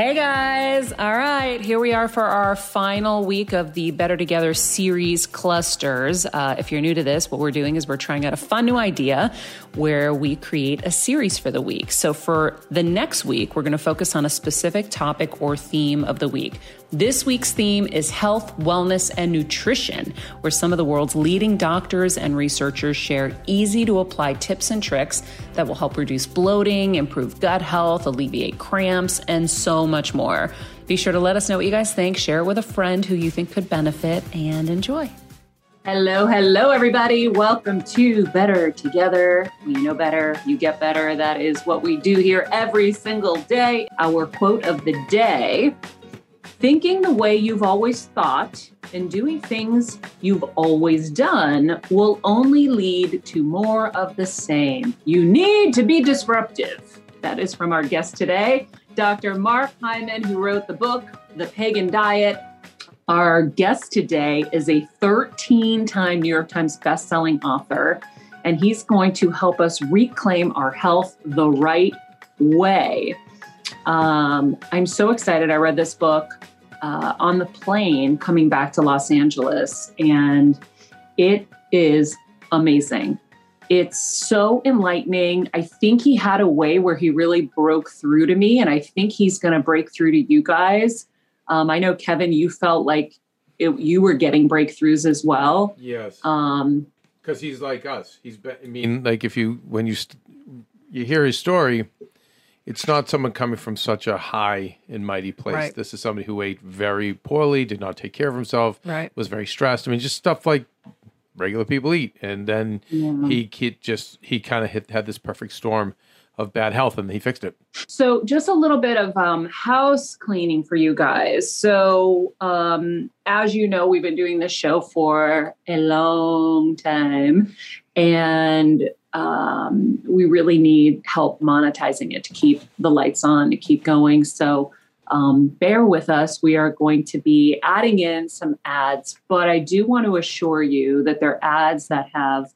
Hey guys! All right, here we are for our final week of the Better Together series clusters. Uh, if you're new to this, what we're doing is we're trying out a fun new idea where we create a series for the week. So for the next week, we're going to focus on a specific topic or theme of the week. This week's theme is health, wellness, and nutrition, where some of the world's leading doctors and researchers share easy to apply tips and tricks that will help reduce bloating, improve gut health, alleviate cramps, and so much more. Be sure to let us know what you guys think, share it with a friend who you think could benefit, and enjoy. Hello, hello, everybody. Welcome to Better Together. We know better, you get better. That is what we do here every single day. Our quote of the day Thinking the way you've always thought and doing things you've always done will only lead to more of the same. You need to be disruptive. That is from our guest today, Dr. Mark Hyman, who wrote the book, The Pagan Diet. Our guest today is a 13 time New York Times bestselling author, and he's going to help us reclaim our health the right way. Um, I'm so excited. I read this book uh, on the plane coming back to Los Angeles, and it is amazing. It's so enlightening. I think he had a way where he really broke through to me, and I think he's going to break through to you guys. Um, I know, Kevin, you felt like it, you were getting breakthroughs as well. Yes. Um, because he's like us. He's. Be- I mean, like if you when you st- you hear his story, it's not someone coming from such a high and mighty place. Right. This is somebody who ate very poorly, did not take care of himself, Right. was very stressed. I mean, just stuff like regular people eat. And then Yeah. he, he just he kind of had this perfect storm of bad health, and he fixed it. So, just a little bit of um, house cleaning for you guys. So, um, as you know, we've been doing this show for a long time, and um, we really need help monetizing it to keep the lights on, to keep going. So, um, bear with us. We are going to be adding in some ads, but I do want to assure you that they're ads that have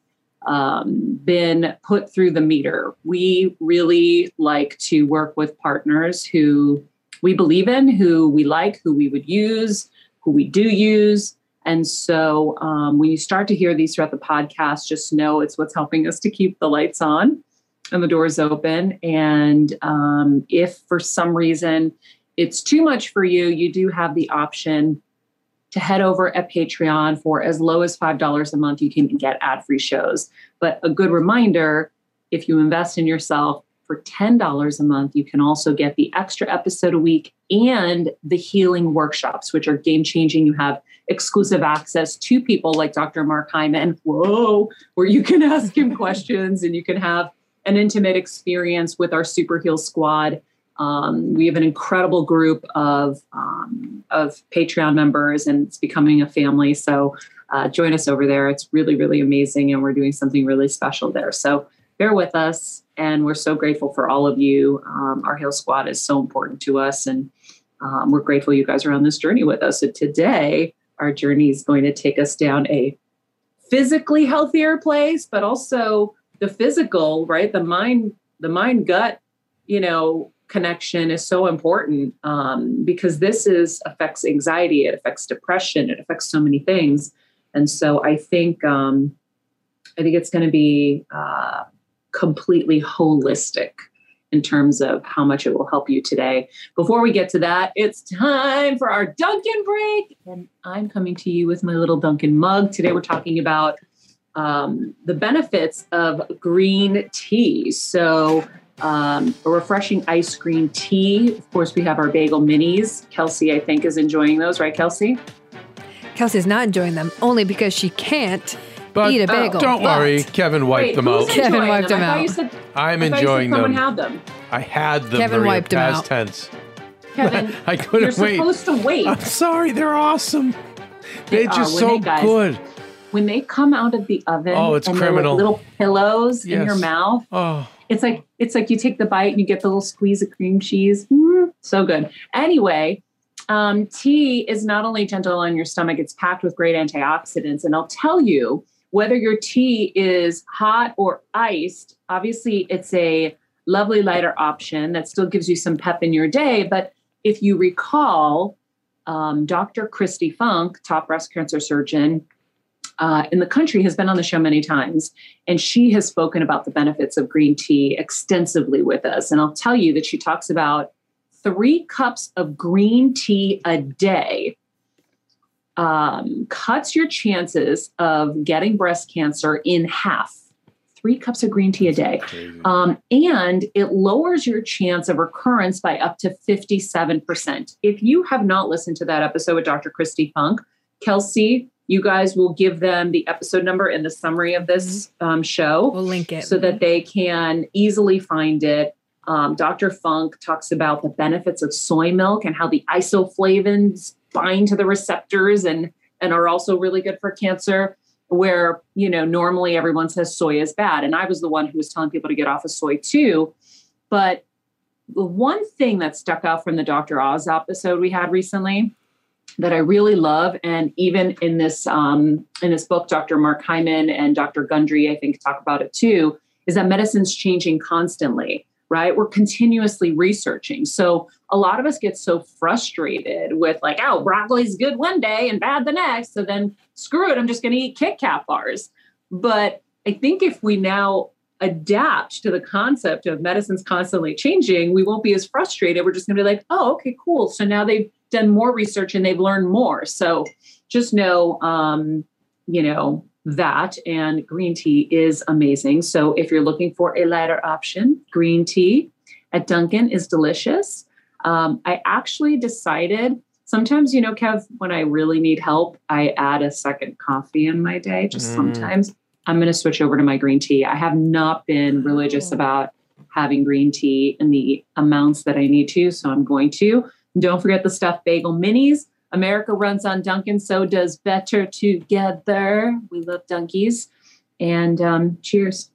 um, been put through the meter. We really like to work with partners who we believe in, who we like, who we would use, who we do use. And so um, when you start to hear these throughout the podcast, just know it's what's helping us to keep the lights on and the doors open. And um, if for some reason it's too much for you, you do have the option to head over at Patreon for as low as $5 a month. You can get ad free shows. But a good reminder if you invest in yourself for $10 a month, you can also get the extra episode a week and the healing workshops, which are game changing. You have exclusive access to people like Dr. Mark Hyman, whoa, where you can ask him questions and you can have an intimate experience with our Super Heal Squad. Um, we have an incredible group of um, of Patreon members, and it's becoming a family. So uh, join us over there. It's really, really amazing, and we're doing something really special there. So bear with us, and we're so grateful for all of you. Um, our Heal Squad is so important to us, and um, we're grateful you guys are on this journey with us. So today, our journey is going to take us down a physically healthier place, but also the physical, right? The mind, the mind gut, you know, connection is so important um, because this is affects anxiety, it affects depression, it affects so many things, and so I think um, I think it's going to be uh, completely holistic in terms of how much it will help you today. Before we get to that, it's time for our Dunkin' break, and I'm coming to you with my little Dunkin' mug. Today we're talking about um, the benefits of green tea. So, um, a refreshing ice green tea. Of course, we have our bagel minis. Kelsey, I think, is enjoying those, right, Kelsey? Kelsey's not enjoying them only because she can't But eat a bagel. don't but worry, Kevin wiped Wait, them out. Kevin wiped them? them I thought you out. said- I'm I thought you said enjoying someone them. had them. I had them. Kevin Maria, wiped them past out. tense. Kevin, I couldn't you're wait. supposed to wait. I'm sorry, they're awesome. They're are, just when so they- guys- good. when they come out of the oven Oh, it's and criminal. like little pillows in your mouth Oh, it's like it's like you take the bite and you get the little squeeze of cream cheese Mm, so good anyway um, tea is not only gentle on your stomach it's packed with great antioxidants and i'll tell you whether your tea is hot or iced obviously it's a lovely lighter option that still gives you some pep in your day but if you recall um, dr Kristi funk top breast cancer surgeon uh, in the country has been on the show many times, and she has spoken about the benefits of green tea extensively with us. And I'll tell you that she talks about three cups of green tea a day um, cuts your chances of getting breast cancer in half. Three cups of green tea a day. Um, and it lowers your chance of recurrence by up to 57%. If you have not listened to that episode with Dr. Kristi Funk, Kelsey, you guys will give them the episode number in the summary of this um, show We'll link it. so that they can easily find it. Um, Dr. Funk talks about the benefits of soy milk and how the isoflavones bind to the receptors and and are also really good for cancer. Where you know normally everyone says soy is bad, and I was the one who was telling people to get off of soy too. But the one thing that stuck out from the Dr. Oz episode we had recently that I really love, and even in this um, in this book, Dr. Mark Hyman and Dr. Gundry, I think, talk about it too, is that medicine's changing constantly. Right, we're continuously researching. So a lot of us get so frustrated with like, oh, broccoli's good one day and bad the next. So then screw it, I'm just going to eat Kit Kat bars. But I think if we now adapt to the concept of medicine's constantly changing, we won't be as frustrated. We're just going to be like, oh, okay, cool. So now they've done more research and they've learned more. So just know, um, you know, that and green tea is amazing. So if you're looking for a lighter option, green tea at Dunkin' is delicious. Um, I actually decided sometimes, you know, Kev, when I really need help, I add a second coffee in my day. Just Mm. sometimes I'm going to switch over to my green tea. I have not been religious about having green tea in the amounts that I need to, so I'm going to. Don't forget the stuffed bagel minis. America runs on Dunkin', so does Better Together. We love Dunkies. And um, cheers.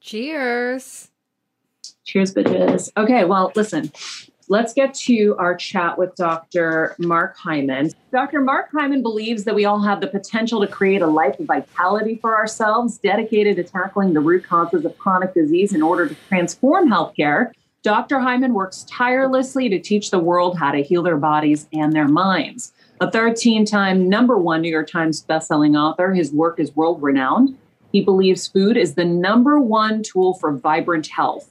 Cheers. Cheers, bitches. Okay, well, listen. let's get to our chat with Dr. Mark Hyman. Dr. Mark Hyman believes that we all have the potential to create a life of vitality for ourselves, dedicated to tackling the root causes of chronic disease in order to transform healthcare. Dr. Hyman works tirelessly to teach the world how to heal their bodies and their minds. A 13 time number one New York Times bestselling author, his work is world renowned. He believes food is the number one tool for vibrant health.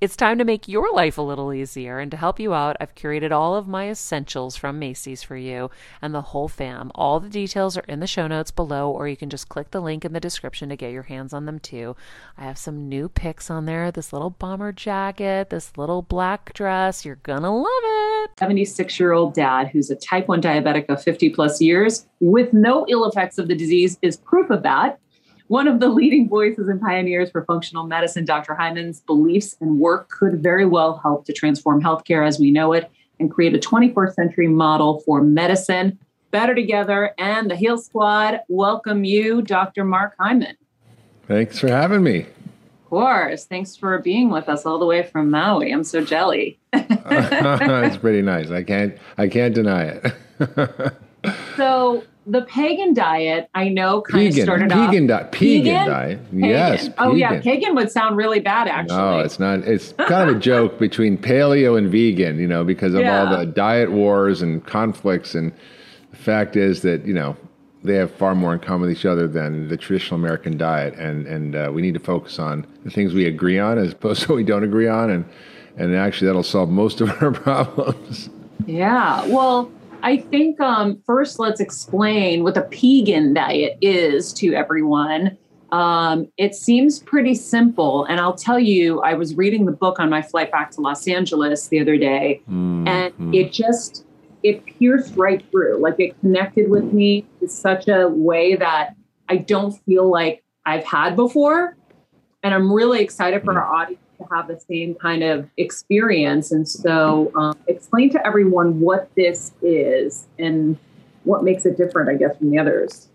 it's time to make your life a little easier. And to help you out, I've curated all of my essentials from Macy's for you and the whole fam. All the details are in the show notes below, or you can just click the link in the description to get your hands on them too. I have some new picks on there this little bomber jacket, this little black dress. You're gonna love it. 76 year old dad who's a type 1 diabetic of 50 plus years with no ill effects of the disease is proof of that. One of the leading voices and pioneers for functional medicine, Dr. Hyman's beliefs and work could very well help to transform healthcare as we know it and create a 21st century model for medicine. Better Together and the Heal Squad welcome you, Dr. Mark Hyman. Thanks for having me. Of course. Thanks for being with us all the way from Maui. I'm so jelly. it's pretty nice. I can't I can't deny it. so the pagan diet, I know, kind Pegan, of started Pegan off. Di- Pegan diet. Yes. Oh yeah, pagan would sound really bad actually. No, it's not. It's kind of a joke between paleo and vegan, you know, because of all the diet wars and conflicts. And the fact is that you know they have far more in common with each other than the traditional American diet, and and uh, we need to focus on the things we agree on as opposed to what we don't agree on, and and actually that'll solve most of our problems. Yeah. Well, I think um, first let's explain what the Pegan diet is to everyone. Um, it seems pretty simple. And I'll tell you, I was reading the book on my flight back to Los Angeles the other day, and it just it pierced right through. Like it connected with me in such a way that I don't feel like I've had before. And I'm really excited for our audience to have the same kind of experience. And so, um, explain to everyone what this is and what makes it different, I guess, from the others.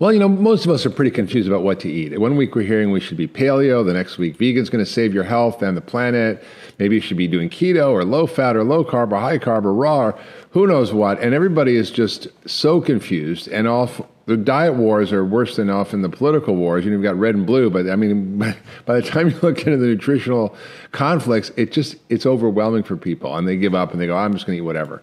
Well, you know, most of us are pretty confused about what to eat. One week we're hearing we should be paleo, the next week vegan's going to save your health and the planet. Maybe you should be doing keto or low fat or low carb or high carb or raw or who knows what. And everybody is just so confused. And off the diet wars are worse than often the political wars. You know, you've got red and blue, but I mean, by the time you look into the nutritional conflicts, it just it's overwhelming for people, and they give up and they go, "I'm just going to eat whatever."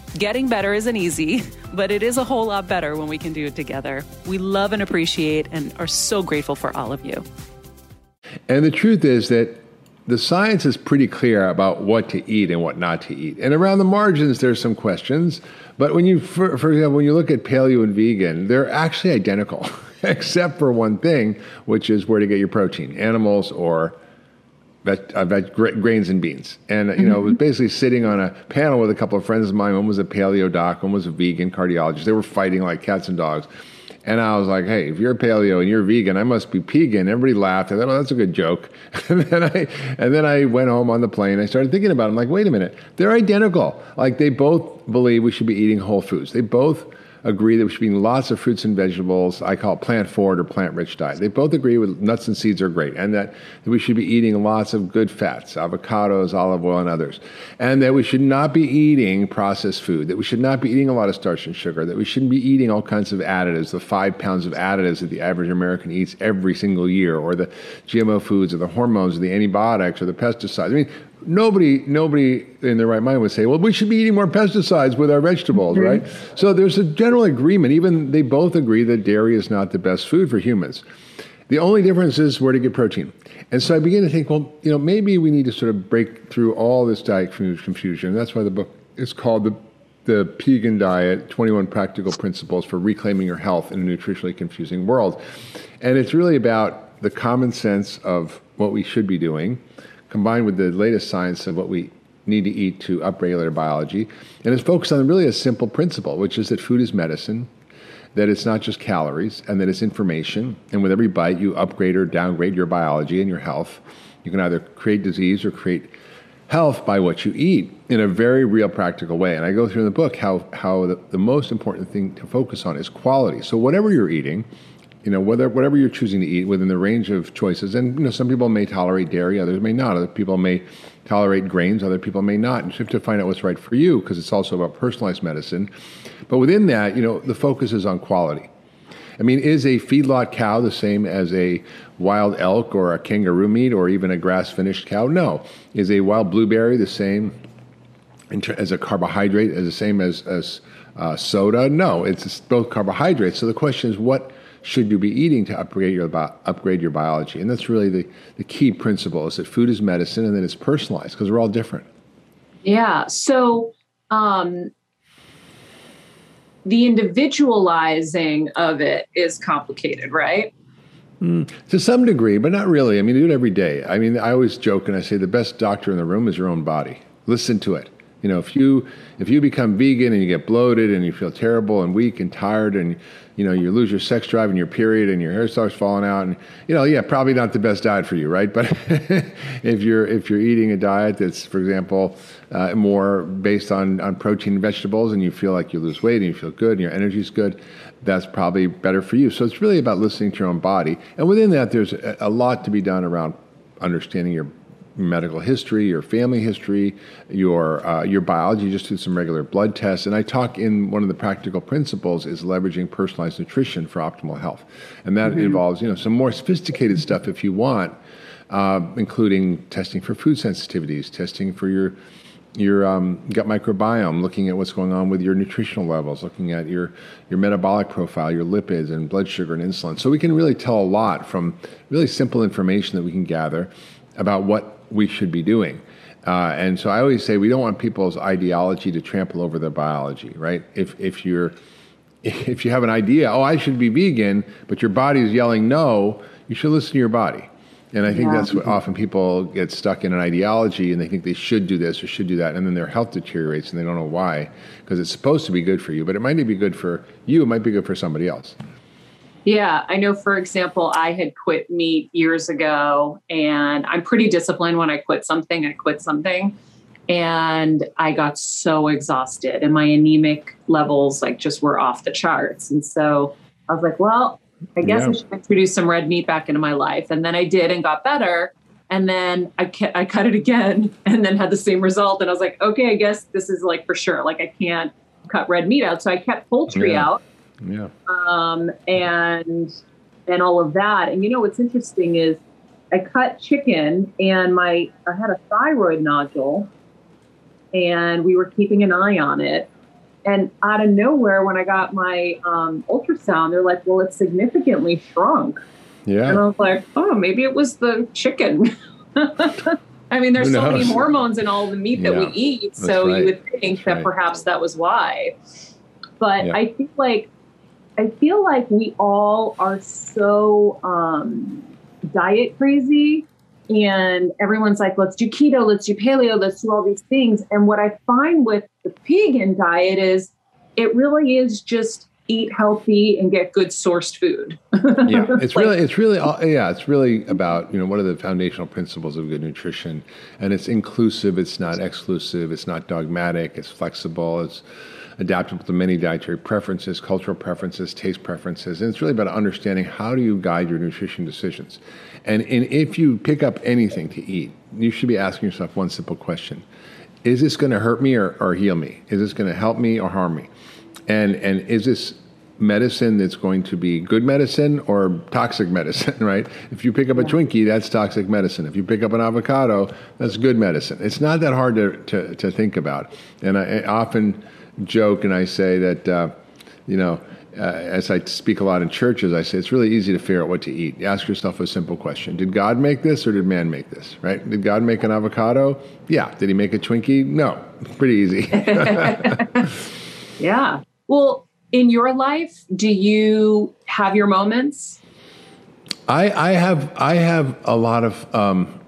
Getting better isn't easy, but it is a whole lot better when we can do it together. We love and appreciate and are so grateful for all of you. And the truth is that the science is pretty clear about what to eat and what not to eat. And around the margins, there's some questions. But when you, for, for example, when you look at paleo and vegan, they're actually identical, except for one thing, which is where to get your protein animals or veg, uh, veg, gra- grains and beans. And, you know, it was basically sitting on a panel with a couple of friends of mine. One was a paleo doc, one was a vegan cardiologist. They were fighting like cats and dogs. And I was like, hey, if you're paleo and you're vegan, I must be pegan. Everybody laughed. I thought, oh, that's a good joke. and then I and then I went home on the plane. I started thinking about it. I'm like, wait a minute. They're identical. Like they both believe we should be eating whole foods. They both agree that we should be eating lots of fruits and vegetables. I call it plant forward or plant rich diet. They both agree with nuts and seeds are great, and that, that we should be eating lots of good fats, avocados, olive oil, and others, and that we should not be eating processed food. That we should not be eating a lot of starch and sugar. That we shouldn't be eating all kinds of additives, the five pounds of additives that the average American eats every single year, or the GMO foods, or the hormones, or the antibiotics, or the pesticides. I mean, nobody nobody in their right mind would say well we should be eating more pesticides with our vegetables mm-hmm. right? So there's a general agreement. Even they both agree that dairy is not the best food for humans. The only difference is where to get protein. And so i began to think well you know maybe we need to sort of break through all this diet confusion. That's why the book is called the the Pegan Diet 21 Practical Principles for Reclaiming Your Health in a Nutritionally Confusing World. And it's really about the common sense of what we should be doing, combined with the latest science of what we need to eat to upregulate our biology. And it's focused on really a simple principle, which is that food is medicine, that it's not just calories, and that it's information. And with every bite, you upgrade or downgrade your biology and your health. You can either create disease or create health by what you eat in a very real practical way. And I go through in the book how, how the, the most important thing to focus on is quality. So whatever you're eating, you know, whether whatever you're choosing to eat within the range of choices, and you know, some people may tolerate dairy, others may not. Other people may tolerate grains, other people may not. And you have to find out what's right for you because it's also about personalized medicine. But within that, you know, the focus is on quality. I mean, is a feedlot cow the same as a wild elk or a kangaroo meat or even a grass-finished cow? No. Is a wild blueberry the same as a carbohydrate as the same as as uh, soda? No, it's both carbohydrates. So the question is, what should you be eating to upgrade your upgrade your biology? And that's really the, the key principle is that food is medicine and that it's personalized because we're all different. Yeah. So um, the individualizing of it is complicated, right? Mm, to some degree, but not really. I mean, do it every day. I mean, I always joke and I say the best doctor in the room is your own body. Listen to it. You know, if you if you become vegan and you get bloated and you feel terrible and weak and tired and you know you lose your sex drive and your period and your hair starts falling out and you know yeah probably not the best diet for you right? But if you're if you're eating a diet that's for example uh, more based on on protein and vegetables and you feel like you lose weight and you feel good and your energy's good that's probably better for you. So it's really about listening to your own body. And within that there's a, a lot to be done around understanding your medical history, your family history, your uh, your biology. Just do some regular blood tests, and I talk in one of the practical principles is leveraging personalized nutrition for optimal health, and that mm-hmm. involves you know some more sophisticated stuff if you want, uh, including testing for food sensitivities, testing for your your um, gut microbiome, looking at what's going on with your nutritional levels, looking at your your metabolic profile, your lipids and blood sugar and insulin. So we can really tell a lot from really simple information that we can gather about what we should be doing. Uh, and so I always say we don't want people's ideology to trample over their biology, right? If if you're if you have an idea, oh, I should be vegan, but your body is yelling no, you should listen to your body. And I think yeah. that's what often people get stuck in an ideology and they think they should do this or should do that, and then their health deteriorates and they don't know why because it's supposed to be good for you, but it might not be good for you. It might be good for somebody else. Yeah, I know, for example, I had quit meat years ago, and I'm pretty disciplined when I quit something, I quit something. And I got so exhausted, and my anemic levels like just were off the charts. And so I was like, well, I guess yeah. I should introduce some red meat back into my life. And then I did and got better. And then I, ca- I cut it again and then had the same result. And I was like, okay, I guess this is like for sure. Like I can't cut red meat out. So I kept poultry yeah. out yeah. Um, and and all of that. And you know what's interesting is I cut chicken and my I had a thyroid nodule and we were keeping an eye on it. And out of nowhere, when I got my um, ultrasound, they're like, "Well, it's significantly shrunk." Yeah. And I was like, "Oh, maybe it was the chicken." I mean, there's so many hormones in all the meat that yeah, we eat, so right. you would think that's that right. perhaps that was why. But yeah. I think like I feel like we all are so um, diet crazy, and everyone's like, let's do keto, let's do paleo, let's do all these things. And what I find with the vegan diet is it really is just eat healthy and get good sourced food. yeah, it's really, it's really, all- yeah, it's really about you know what are the foundational principles of good nutrition, and it's inclusive. It's not exclusive. It's not dogmatic. It's flexible. It's adaptable to many dietary preferences, cultural preferences, taste preferences, and it's really about understanding how do you guide your nutrition decisions. And, and if you pick up anything to eat, you should be asking yourself one simple question: Is this going to hurt me or, or heal me? Is this going to help me or harm me? And and is this medicine that's going to be good medicine or toxic medicine, right? If you pick up a Twinkie, that's toxic medicine. If you pick up an avocado, that's good medicine. It's not that hard to, to, to think about. And I, I often joke and I say that, uh, you know, uh, as I speak a lot in churches, I say it's really easy to figure out what to eat. You ask yourself a simple question Did God make this or did man make this, right? Did God make an avocado? Yeah. Did he make a Twinkie? No. Pretty easy. Yeah. Well, in your life, do you have your moments? I, I have I have a lot of um,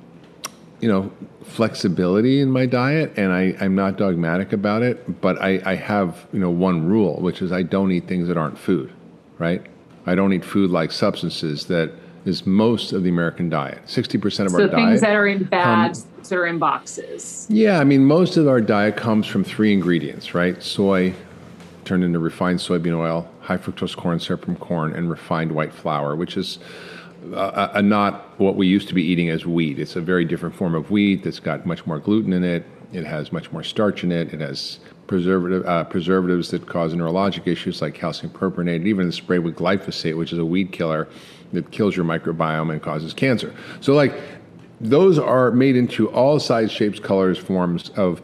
you know flexibility in my diet, and I, I'm not dogmatic about it. But I, I have you know one rule, which is I don't eat things that aren't food, right? I don't eat food like substances that is most of the American diet. Sixty percent of So our diet. So things that are in bags, that are in boxes. Yeah, I mean, most of our diet comes from three ingredients, right? Soy turned into refined soybean oil, high fructose corn syrup from corn, and refined white flour, which is uh, uh, not what we used to be eating as wheat. It's a very different form of wheat that's got much more gluten in it. It has much more starch in it. It has preservative uh, preservatives that cause neurologic issues like calcium propionate, even sprayed with glyphosate, which is a weed killer that kills your microbiome and causes cancer. So, like, those are made into all size, shapes, colors, forms of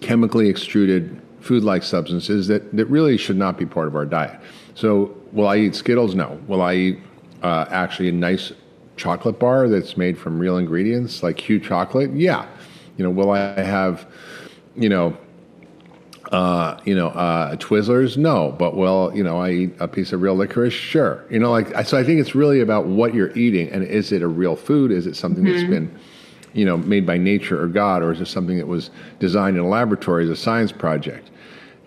chemically extruded food-like substances that, that really should not be part of our diet. So, will I eat Skittles? No. Will I eat uh, actually a nice chocolate bar that's made from real ingredients like Hu chocolate? Yeah. You know, will I have, you know, uh, you know, uh, Twizzlers? No. But well, you know I eat a piece of real licorice? Sure. You know, like so. I think it's really about what you're eating and is it a real food? Is it something that's been you know, made by nature or God, or is it something that was designed in a laboratory as a science project?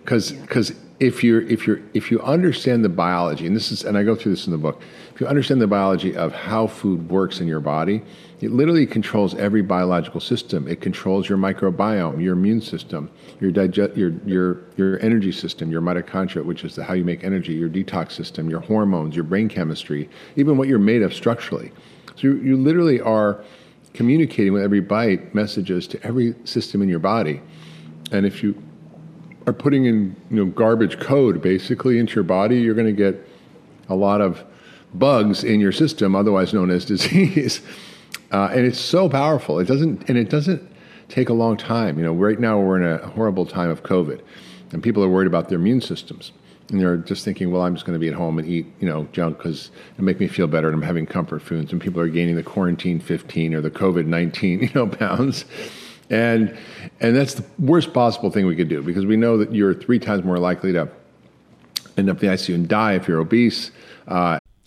Because because if you're if you're if you understand the biology, and this is and I go through this in the book, if you understand the biology of how food works in your body, it literally controls every biological system. It controls your microbiome, your immune system, your digest, your your your energy system, your mitochondria, which is the, how you make energy, your detox system, your hormones, your brain chemistry, even what you're made of structurally. So you, you literally are communicating with every bite messages to every system in your body. And if you are putting in you know garbage code basically into your body, you're going to get a lot of bugs in your system, otherwise known as disease. Uh, and it's so powerful. It doesn't and it doesn't take a long time. You know, right now we're in a horrible time of COVID, and people are worried about their immune systems. And they're just thinking, well, I'm just going to be at home and eat, you know, junk because it make me feel better, and I'm having comfort foods. And people are gaining the quarantine 15 or the COVID 19, you know, pounds. And and that's the worst possible thing we could do because we know that you're three times more likely to end up in the ICU and die if you're obese. Uh,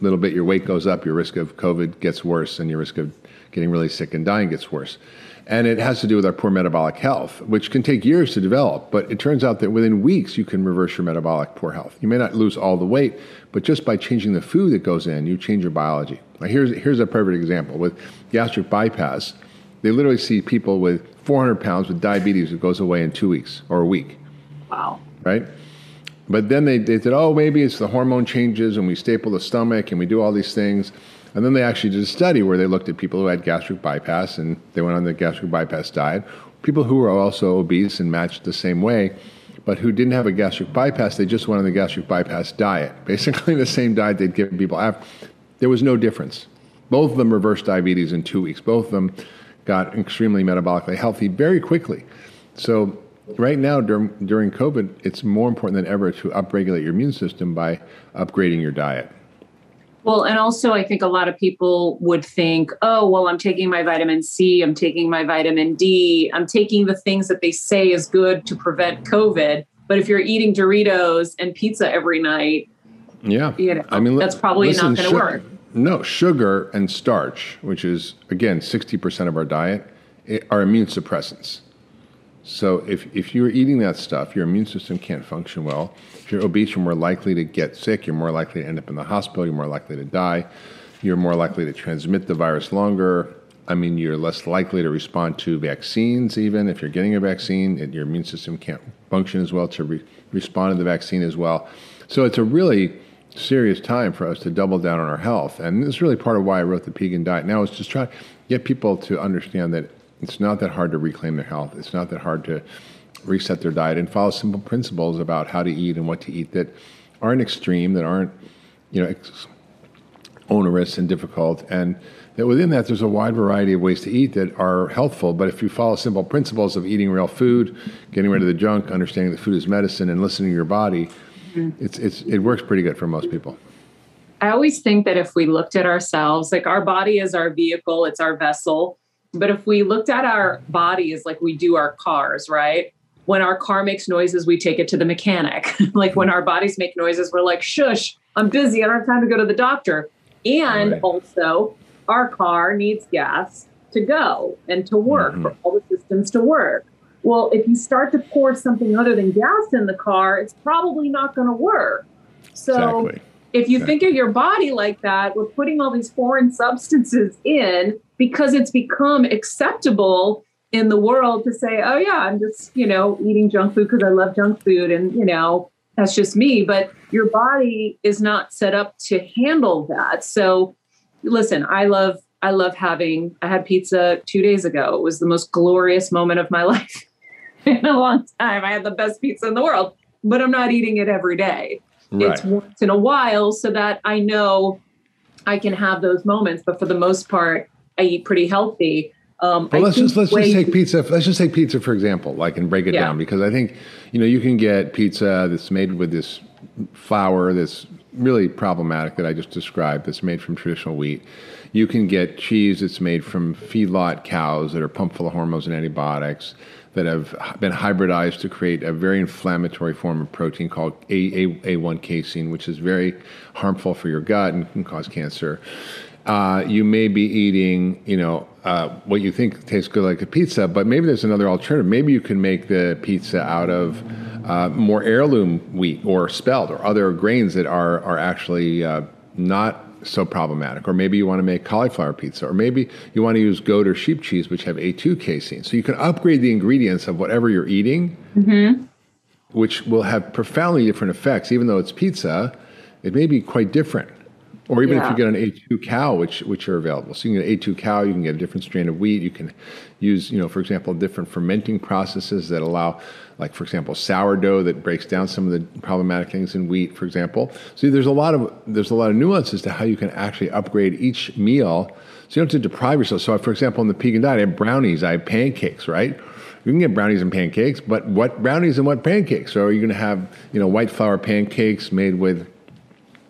little bit your weight goes up your risk of covid gets worse and your risk of getting really sick and dying gets worse. And it has to do with our poor metabolic health which can take years to develop but it turns out that within weeks you can reverse your metabolic poor health. You may not lose all the weight but just by changing the food that goes in you change your biology. Now here's here's a perfect example. With gastric bypass they literally see people with 400 pounds with diabetes that goes away in two weeks or a week. Wow. right? But then they, they said, oh, maybe it's the hormone changes and we staple the stomach and we do all these things. And then they actually did a study where they looked at people who had gastric bypass and they went on the gastric bypass diet. People who were also obese and matched the same way, but who didn't have a gastric bypass, they just went on the gastric bypass diet. Basically, the same diet they'd given people. After. There was no difference. Both of them reversed diabetes in two weeks. Both of them got extremely metabolically healthy very quickly. So right now during during COVID, it's more important than ever to upregulate your immune system by upgrading your diet. Well, and also I think a lot of people would think, oh, well, I'm taking my vitamin C, I'm taking my vitamin D, I'm taking the things that they say is good to prevent COVID. But if you're eating Doritos and pizza every night, yeah, you know, I mean, that's probably listen, not going to work. No, sugar and starch, which is again 60% of our diet, eh, are immune suppressants. So if, if you're eating that stuff, your immune system can't function well. If you're obese, you're more likely to get sick. You're more likely to end up in the hospital. You're more likely to die. You're more likely to transmit the virus longer. I mean, you're less likely to respond to vaccines, even if you're getting a vaccine, your immune system can't function as well to re- respond to the vaccine as well. So it's a really serious time for us to double down on our health. And this is really part of why I wrote the Pegan Diet. Now is just try to get people to understand that it's not that hard to reclaim their health. It's not that hard to reset their diet and follow simple principles about how to eat and what to eat that aren't extreme, that aren't, you know, onerous and difficult, and that within that there's a wide variety of ways to eat that are healthful. But if you follow simple principles of eating real food, getting rid of the junk, understanding that food is medicine, and listening to your body, mm-hmm. it's, it's, it works pretty good for most people. I always think that if we looked at ourselves, like our body is our vehicle, it's our vessel but if we looked at our bodies like we do our cars, right? When our car makes noises, we take it to the mechanic. like when our bodies make noises, we're like, shush, I'm busy. I don't have time to go to the doctor. And right. also, our car needs gas to go and to work mm-hmm. for all the systems to work. Well, if you start to pour something other than gas in the car, it's probably not going to work. So, exactly. If you think of your body like that, we're putting all these foreign substances in because it's become acceptable in the world to say, oh, yeah, I'm just, you know, eating junk food because I love junk food. And, you know, that's just me. But your body is not set up to handle that. So listen, I love, I love having, I had pizza two days ago. It was the most glorious moment of my life in a long time. I had the best pizza in the world, but I'm not eating it every day. Right. It's once in a while so that I know I can have those moments. But for the most part, I eat pretty healthy. Um, well, let's just let's just take pizza. Let's just take pizza for example, like and break it yeah. down because I think you know you can get pizza that's made with this flour that's really problematic that I just described. That's made from traditional wheat. You can get cheese that's made from feedlot cows that are pumped full of hormones and antibiotics that have been hybridized to create a very inflammatory form of protein called A- A1 casein, which is very harmful for your gut and can cause cancer uh, you may be eating, you know, uh, what you think tastes good like a pizza, but maybe there's another alternative. Maybe you can make the pizza out of uh, more heirloom wheat or spelt or other grains that are are actually uh, not so problematic. Or maybe you want to make cauliflower pizza, or maybe you want to use goat or sheep cheese, which have A2 casein. So you can upgrade the ingredients of whatever you're eating, mm-hmm. which will have profoundly different effects. Even though it's pizza, it may be quite different. Or even yeah. if you get an A2 cow, which which are available, so you can get A2 cow, you can get a different strain of wheat. You can use, you know, for example, different fermenting processes that allow, like for example, sourdough that breaks down some of the problematic things in wheat, for example. So there's a lot of there's a lot of nuances to how you can actually upgrade each meal, so you don't have to deprive yourself. So, for example, in the Pegan diet, I have brownies, I have pancakes, right? You can get brownies and pancakes, but what brownies and what pancakes? So are you going to have, you know, white flour pancakes made with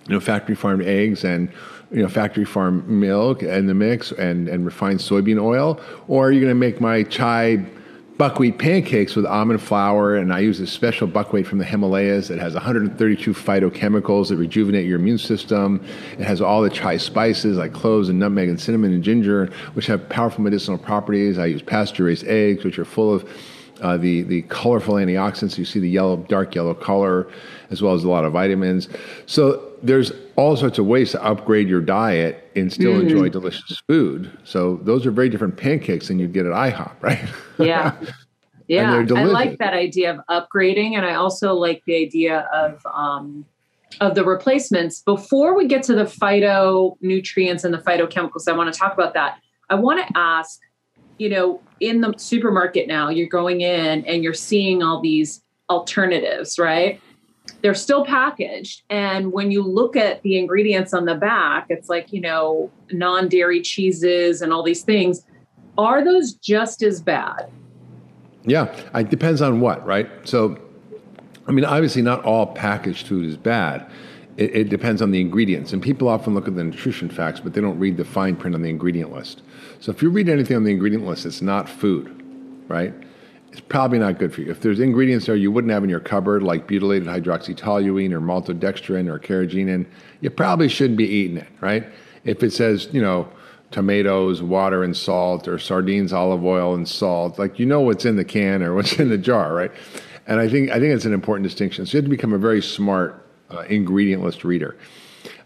you know, factory farmed eggs and you know, factory farm milk and the mix and, and refined soybean oil? Or are you going to make my chai buckwheat pancakes with almond flour? And I use a special buckwheat from the Himalayas that has 132 phytochemicals that rejuvenate your immune system. It has all the chai spices like cloves and nutmeg and cinnamon and ginger, which have powerful medicinal properties. I use pasture raised eggs, which are full of uh, the the colorful antioxidants. You see the yellow, dark yellow color, as well as a lot of vitamins. So there's all sorts of ways to upgrade your diet and still mm. enjoy delicious food. So those are very different pancakes than you'd get at IHOP, right? Yeah. Yeah, I like that idea of upgrading, and I also like the idea of um, of the replacements. Before we get to the phytonutrients and the phytochemicals, I want to talk about that. I want to ask, you know, in the supermarket now, you're going in and you're seeing all these alternatives, right? They're still packaged, and when you look at the ingredients on the back, it's like you know, non-dairy cheeses and all these things. Are those just as bad? Yeah, it depends on what, right? So, I mean, obviously, not all packaged food is bad. It, it, depends on the ingredients, and people often look at the nutrition facts, but they don't read the fine print on the ingredient list. So, if you read anything on the ingredient list, it's not food, right? It's probably not good for you. If there's ingredients there you wouldn't have in your cupboard, like butylated hydroxytoluene or maltodextrin or carrageenan, you probably shouldn't be eating it, right? If it says, you know, tomatoes, water, and salt, or sardines, olive oil, and salt. Like you know what's in the can or what's in the jar, right? And I think I think it's an important distinction. So you have to become a very smart uh, ingredient list reader.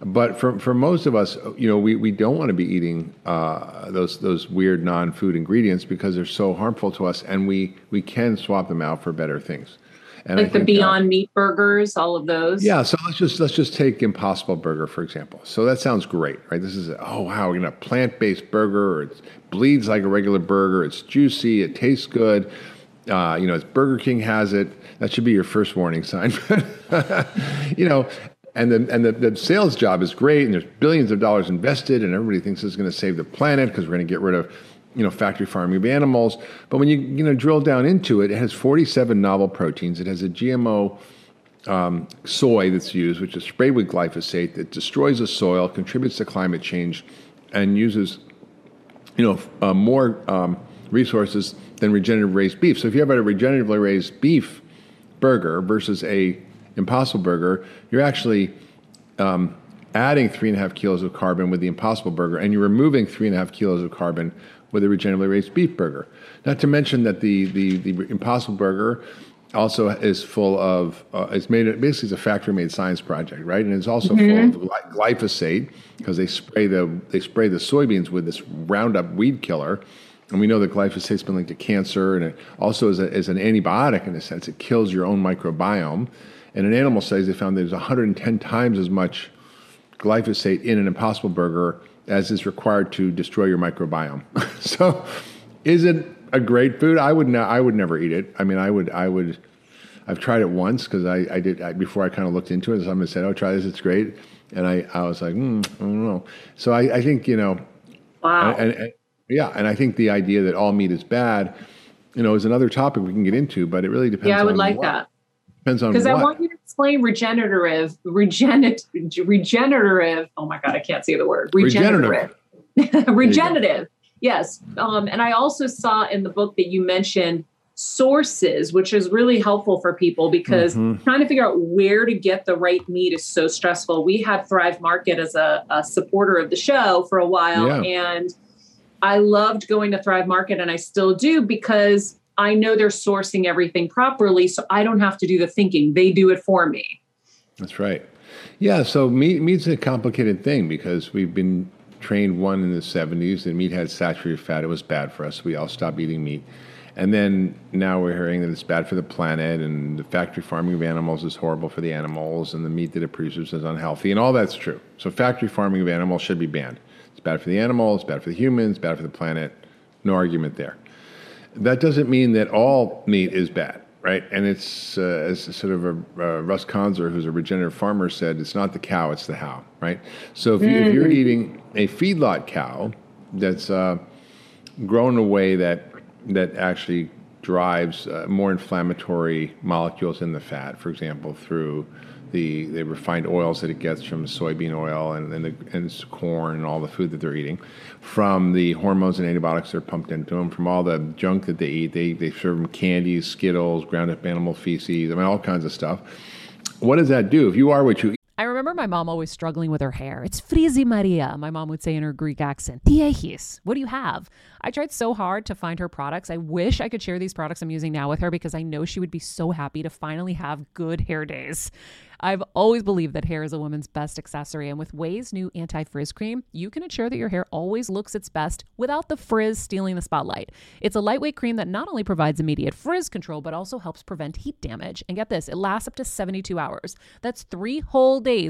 But for, for most of us, you know, we, we don't want to be eating uh, those those weird non-food ingredients because they're so harmful to us, and we we can swap them out for better things. And like the think, Beyond uh, Meat burgers, all of those. Yeah, so let's just let's just take Impossible Burger for example. So that sounds great, right? This is oh wow, we're gonna plant based burger. It bleeds like a regular burger. It's juicy. It tastes good. Uh, you know, it's Burger King has it. That should be your first warning sign. you know, and the and the, the, sales job is great, and there's billions of dollars invested, and everybody thinks it's going to save the planet because we're going to get rid of you know, factory farming of animals. But when you you know drill down into it, it has 47 novel proteins. It has a GMO um, soy that's used, which is sprayed with glyphosate that destroys the soil, contributes to climate change, and uses you know uh, more um, resources than regenerative raised beef. So if you have a regeneratively raised beef burger versus a Impossible Burger, you're actually um, adding three and a half kilos of carbon with the Impossible Burger, and you're removing three and a half kilos of carbon with a regeneratively raised beef burger. Not to mention that the the, the Impossible Burger also is full of uh, it's made basically it's a factory made science project, right? And it's also mm-hmm. full of glyphosate because they spray the they spray the soybeans with this Roundup weed killer. And we know that glyphosate's been linked to cancer, and it also is, a, is an antibiotic in a sense. It kills your own microbiome. And in animal studies, they found there's 110 times as much glyphosate in an Impossible Burger as is required to destroy your microbiome. so, is it a great food? I would not. I would never eat it. I mean, I would. I would. I've tried it once because I, I did I, before I kind of looked into it. Someone said, "Oh, try this. It's great," and I, I was like, mm, I don't know. So I, I think you know. Wow. And, and, yeah, and I think the idea that all meat is bad, you know, is another topic we can get into. But it really depends. Yeah, I would like what. that. Depends on because I want you to explain regenerative, regenerative, regenerative. Oh my god, I can't say the word. Regenerative. Regenerative. regenerative. Yes. Um, and I also saw in the book that you mentioned sources, which is really helpful for people because mm-hmm. trying to figure out where to get the right meat is so stressful. We had Thrive Market as a, a supporter of the show for a while, yeah. and I loved going to Thrive Market, and I still do because I know they're sourcing everything properly, so I don't have to do the thinking. They do it for me. That's right. Yeah, so meat meat's a complicated thing because we've been trained one in the 70s that meat had saturated fat. It was bad for us. We all stopped eating meat. And then now we're hearing that it's bad for the planet and the factory farming of animals is horrible for the animals and the meat that it produces is unhealthy. And all that's true. So factory farming of animals should be banned. It's bad for the animals, bad for the humans, bad for the planet. No argument there. That doesn't mean that all meat is bad, right? And it's uh, as sort of a uh, Russ Conser, who's a regenerative farmer, said, it's not the cow, it's the how, right? So if, you, if you're mm. eating a feedlot cow that's uh, grown in a way that that actually drives uh, more inflammatory molecules in the fat, for example, through the, the refined oils that it gets from soybean oil and, and, the, and corn and all the food that they're eating, from the hormones and antibiotics that are pumped into them, from all the junk that they eat. They, they serve them candies, Skittles, ground up animal feces, I mean, all kinds of stuff. What does that do? If you are what you I remember my mom always struggling with her hair. It's Frizi Maria, my mom would say in her Greek accent. Tiechis, what do you have? I tried so hard to find her products. I wish I could share these products I'm using now with her because I know she would be so happy to finally have good hair days. I've always believed that hair is a woman's best accessory, and with Ouai's new anti frizz cream, you can ensure that your hair always looks its best without the frizz stealing the spotlight. It's a lightweight cream that not only provides immediate frizz control, but also helps prevent heat damage. And get this, it lasts up to 72 hours. That's three whole days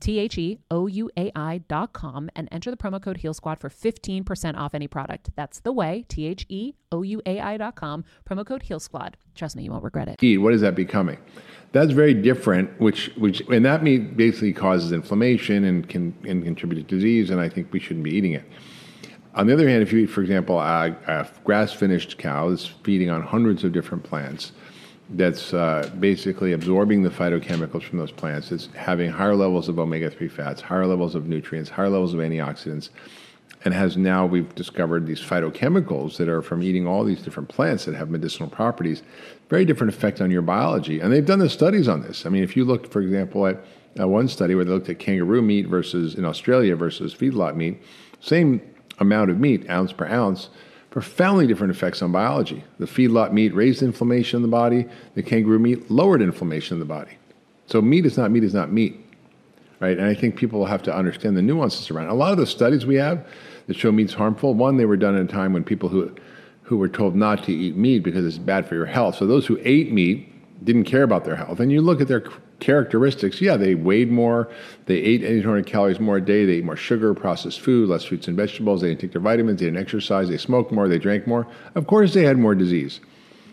T H E O U A I dot com and enter the promo code Heal Squad for 15% off any product. That's the Ouai, T H E O U A I dot com, promo code Heal Squad. Trust me, you won't regret it. What is that becoming? That's very different, which which and that basically causes inflammation and can and contribute to disease, and I think we shouldn't be eating it. On the other hand, if you eat, for example, a, a grass finished cow that's feeding on hundreds of different plants, that's uh, basically absorbing the phytochemicals from those plants. It's having higher levels of omega 3 fats, higher levels of nutrients, higher levels of antioxidants, and has now we've discovered these phytochemicals that are from eating all these different plants that have medicinal properties, very different effect on your biology. And they've done the studies on this. I mean, if you look, for example, at uh, one study where they looked at kangaroo meat versus in Australia versus feedlot meat, same amount of meat, ounce per ounce profoundly different effects on biology. The feedlot meat raised inflammation in the body, the kangaroo meat lowered inflammation in the body. So meat is not meat is not meat. Right? And I think people have to understand the nuances around it. A lot of the studies we have that show meat's harmful, one, they were done at a time when people who who were told not to eat meat because it's bad for your health. So those who ate meat didn't care about their health. And you look at their characteristics, yeah, they weighed more, they ate 800 calories more a day, they ate more sugar, processed food, less fruits and vegetables, they didn't take their vitamins, they didn't exercise, they smoked more, they drank more. Of course, they had more disease.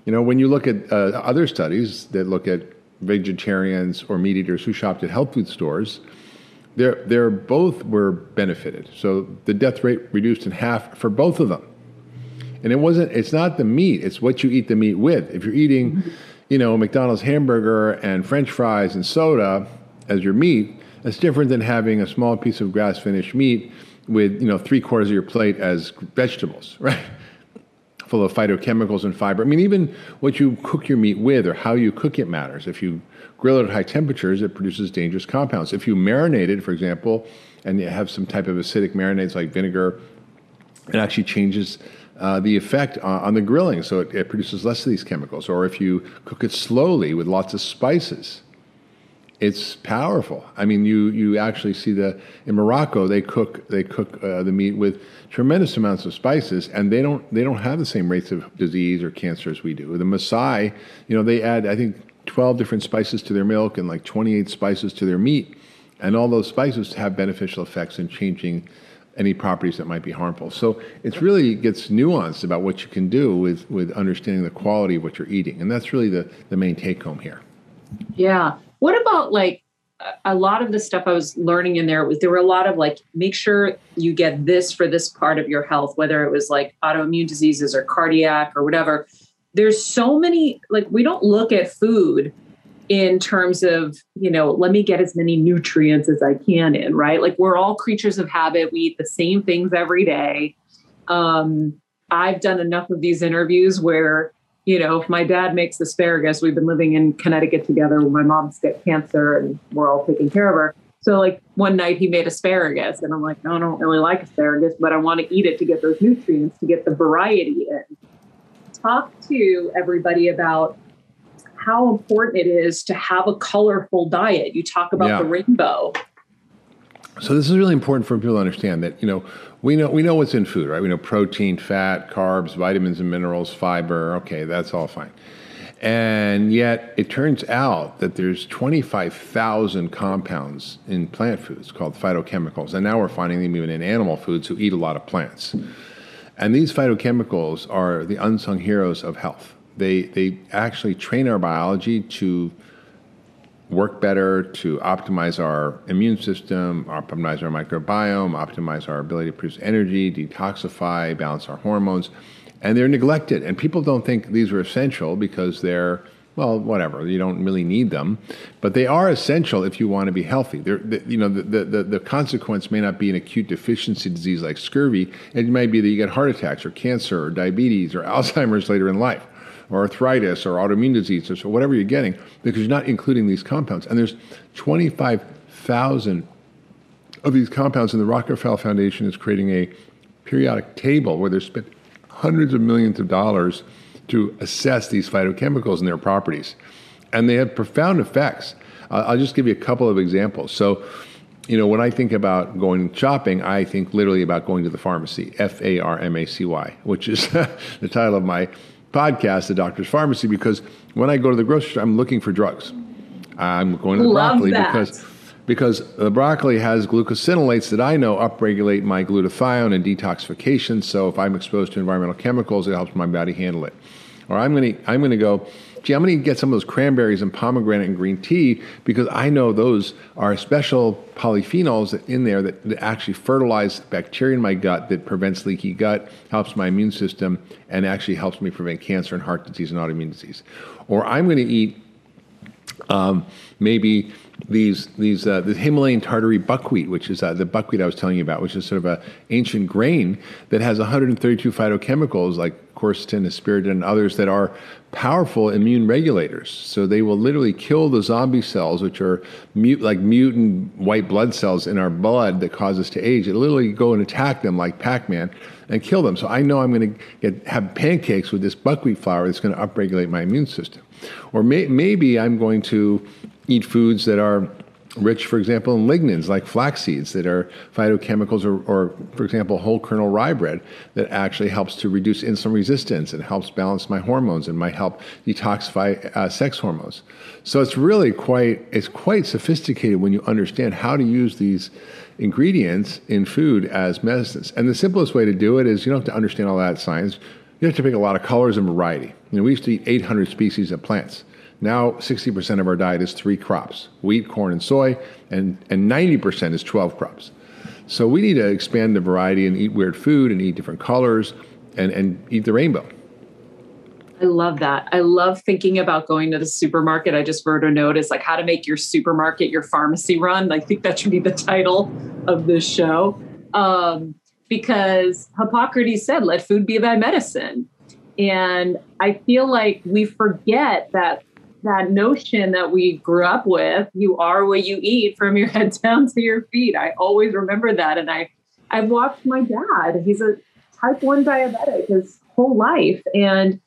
You know, when you look at uh, other studies that look at vegetarians or meat eaters who shopped at health food stores, they're, they're both were benefited. So the death rate reduced in half for both of them. And it wasn't, it's not the meat, it's what you eat the meat with. If you're eating, you know, McDonald's hamburger and French fries and soda as your meat, that's different than having a small piece of grass finished meat with, you know, three quarters of your plate as vegetables, right? Full of phytochemicals and fiber. I mean, even what you cook your meat with or how you cook it matters. If you grill it at high temperatures, it produces dangerous compounds. If you marinate it, for example, and you have some type of acidic marinades like vinegar, it actually changes uh, the effect on, on, the grilling, so it, it, produces less of these chemicals. Or if you cook it slowly with lots of spices, it's powerful. I mean, you you actually see the in Morocco they cook they cook uh, the meat with tremendous amounts of spices, and they don't they don't have the same rates of disease or cancer as we do. The Maasai, you know, they add I think 12 different spices to their milk and like 28 spices to their meat, and all those spices have beneficial effects in changing any properties that might be harmful. So it's really gets nuanced about what you can do with, with understanding the quality of what you're eating. And that's really the, the main take home here. Yeah. What about like a lot of the stuff I was learning in there was there were a lot of like make sure you get this for this part of your health, whether it was like autoimmune diseases or cardiac or whatever. There's so many like we don't look at food in terms of, you know, let me get as many nutrients as I can in, right? Like we're all creatures of habit. We eat the same things every day. Um, I've done enough of these interviews where, you know, if my dad makes asparagus, we've been living in Connecticut together when my mom's got cancer and we're all taking care of her. So like one night he made asparagus and I'm like, no, I don't really like asparagus, but I want to eat it to get those nutrients, to get the variety in. Talk to everybody about how important it is to have a colorful diet. You talk about yeah. the rainbow. So this is really important for people to understand that you know we know we know what's in food, right? We know protein, fat, carbs, vitamins and minerals, fiber. Okay, that's all fine. And yet it turns out that there's 25,000 compounds in plant foods called phytochemicals, and now we're finding them even in animal foods who eat a lot of plants. And these phytochemicals are the unsung heroes of health they they actually train our biology to work better, to optimize our immune system, optimize our microbiome, optimize our ability to produce energy, detoxify, balance our hormones, and they're neglected. And people don't think these are essential because they're well, whatever. You don't really need them, but they are essential if you want to be healthy. They're, they, you know, the, the, the consequence may not be an acute deficiency disease like scurvy. It might be that you get heart attacks or cancer or diabetes or Alzheimer's later in life or arthritis or autoimmune diseases or whatever you're getting because you're not including these compounds. And there's 25,000 of these compounds, and the Rockefeller Foundation is creating a periodic table where they've spent hundreds of millions of dollars to assess these phytochemicals and their properties. And they have profound effects. I'll just give you a couple of examples. So, you know, when I think about going shopping, I think literally about going to the pharmacy, F A R M A C Y, which is the title of my podcast, The Doctor's Pharmacy, because when I go to the grocery store, I'm looking for drugs. I'm going to the Love broccoli that. because because the broccoli has glucosinolates that I know upregulate my glutathione and detoxification. So if I'm exposed to environmental chemicals, it helps my body handle it. Or I'm going to I'm going to go. Gee, I'm going to get some of those cranberries and pomegranate and green tea because I know those are special polyphenols in there that, that actually fertilize bacteria in my gut that prevents leaky gut, helps my immune system, and actually helps me prevent cancer and heart disease and autoimmune disease. Or I'm going to eat um, maybe these these uh, the Himalayan tartary buckwheat, which is uh, the buckwheat I was telling you about, which is sort of a ancient grain that has 132 phytochemicals like quercetin, aspirin, and others that are powerful immune regulators. So they will literally kill the zombie cells, which are mute, like mutant white blood cells in our blood that cause us to age. It literally go and attack them like Pac-Man and kill them. So I know I'm going to get have pancakes with this buckwheat flour that's going to upregulate my immune system. Or may, maybe I'm going to eat foods that are rich, for example, in lignans like flax seeds that are phytochemicals, or, or for example, whole kernel rye bread that actually helps to reduce insulin resistance and helps balance my hormones and might help detoxify uh, sex hormones. So it's really quite it's quite sophisticated when you understand how to use these ingredients in food as medicines. And the simplest way to do it is you don't have to understand all that science. You have to pick a lot of colors and variety. You know, we used to eat 800 species of plants. Now, 60% of our diet is three crops wheat, corn, and soy, and, and 90% is 12 crops. So we need to expand the variety and eat weird food and eat different colors and, and eat the rainbow. I love that. I love thinking about going to the supermarket. I just wrote a note. It's like how to make your supermarket your pharmacy run. I think that should be the title of this show. Um, because Hippocrates said, let food be thy medicine. And I feel like we forget that that notion that we grew up with, you are what you eat from your head down to your feet. I always remember that. And I I watched my dad. He's a type 1 diabetic his whole life. And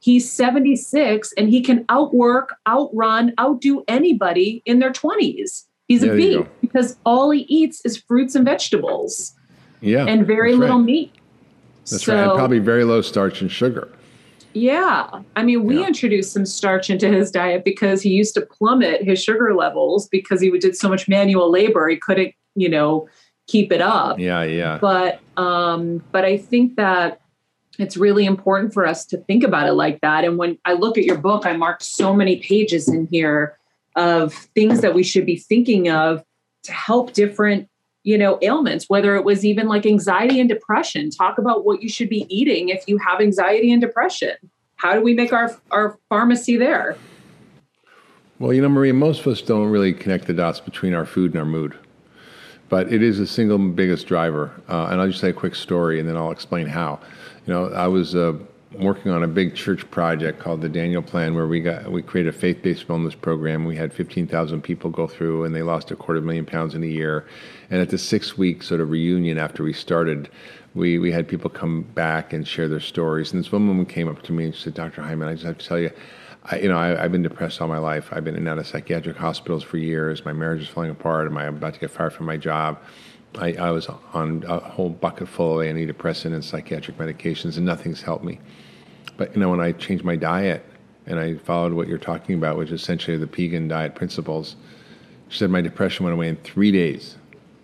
he's 76 and he can outwork, outrun, outdo anybody in their 20s. He's There a beast because all he eats is fruits and vegetables Yeah. and very little right. meat. That's so, right. And probably very low starch and sugar. Yeah. I mean, we Yeah. introduced some starch into his diet because he used to plummet his sugar levels because he did so much manual labor. He couldn't, you know, keep it up. Yeah, yeah. but um but i think that it's really important for us to think about it like that and when i look at your book i marked so many pages in here of things that we should be thinking of to help different you know ailments whether it was even like anxiety and depression talk about what you should be eating if you have anxiety and depression how do we make our our pharmacy there Well, you know, Maria, most of us don't really connect the dots between our food and our mood. But it is the single biggest driver. Uh, and I'll just say a quick story and then I'll explain how. You know, I was uh, working on a big church project called the Daniel Plan where we got we created a faith-based wellness program. We had 15,000 people go through and they lost a quarter million pounds in a year. And at the 6-week sort of reunion after we started, we, we had people come back and share their stories. And this woman came up to me and she said, Dr. Hyman, I just have to tell you, I, you know, I, I've been depressed all my life. I've been in and out of psychiatric hospitals for years. My marriage is falling apart. Am I about to get fired from my job? I, I was on a whole bucket full of antidepressant and psychiatric medications, and nothing's helped me. But you know, when I changed my diet and I followed what you're talking about, which is essentially the Pegan diet principles, she said my depression went away in three days.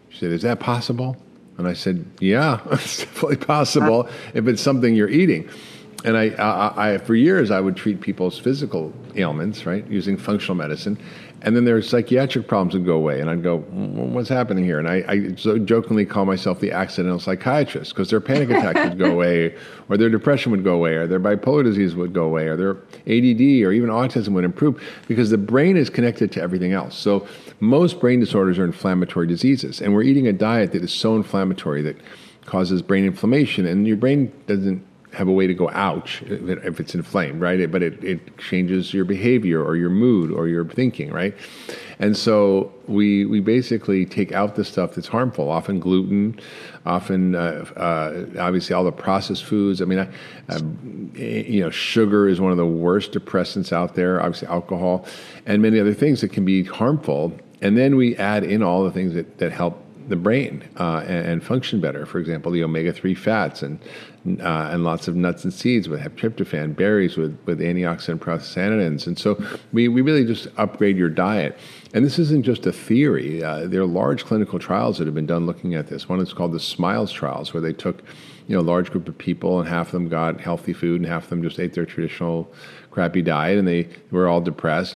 She said, "Is that possible?" And I said, "Yeah, it's definitely possible if it's something you're eating." And I, I, I, for years, I would treat people's physical ailments, right, using functional medicine, and then their psychiatric problems would go away, and I'd go, "Mm, "What's happening here?" And I, I so jokingly call myself the accidental psychiatrist because their panic attacks would go away, or their depression would go away, or their bipolar disease would go away, or their ADD, or even autism would improve because the brain is connected to everything else. So most brain disorders are inflammatory diseases, and we're eating a diet that is so inflammatory that causes brain inflammation, and your brain doesn't have a way to go ouch if, it, if it's inflamed, right? It, but it, it changes your behavior or your mood or your thinking, right? And so we we basically take out the stuff that's harmful, often gluten, often uh, uh, obviously all the processed foods. I mean, I, uh, you know, sugar is one of the worst depressants out there. Obviously, alcohol and many other things that can be harmful. And then we add in all the things that, that help the brain uh, and, and, function better. For example, the omega three fats and uh, and lots of nuts and seeds with tryptophan, berries with with antioxidant prostaglandins, and so we we really just upgrade your diet. And this isn't just a theory. Uh, there are large clinical trials that have been done looking at this. One is called the SMILES trials, where they took you know a large group of people and half of them got healthy food and half of them just ate their traditional crappy diet and they were all depressed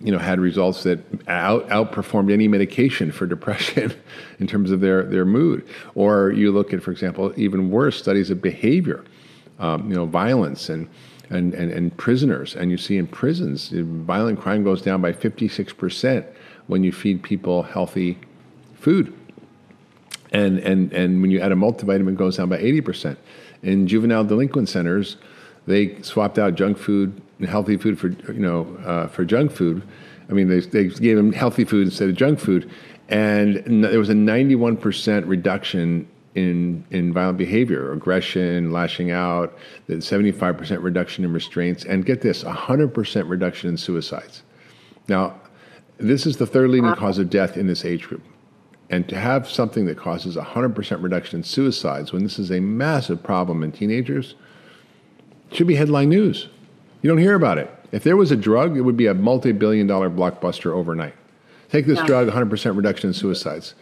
you know, had results that out, outperformed any medication for depression in terms of their, their mood. Or you look at, for example, even worse studies of behavior, um, you know, violence and, and, and, and prisoners. And you see in prisons, violent crime goes down by 56% when you feed people healthy food. And, and, and when you add a multivitamin, it goes down by 80%. In juvenile delinquent centers, they swapped out junk food healthy food for you know uh, for junk food. I mean, they, they gave them healthy food instead of junk food, and there was a 91% reduction in in violent behavior, aggression, lashing out, the 75% reduction in restraints, and get this, 100% reduction in suicides. Now, this is the third leading cause of death in this age group. And to have something that causes 100% reduction in suicides when this is a massive problem in teenagers should be headline news. You don't hear about it. If there was a drug, it would be a multi billion dollar blockbuster overnight. Take this yeah. drug, 100% reduction in suicides.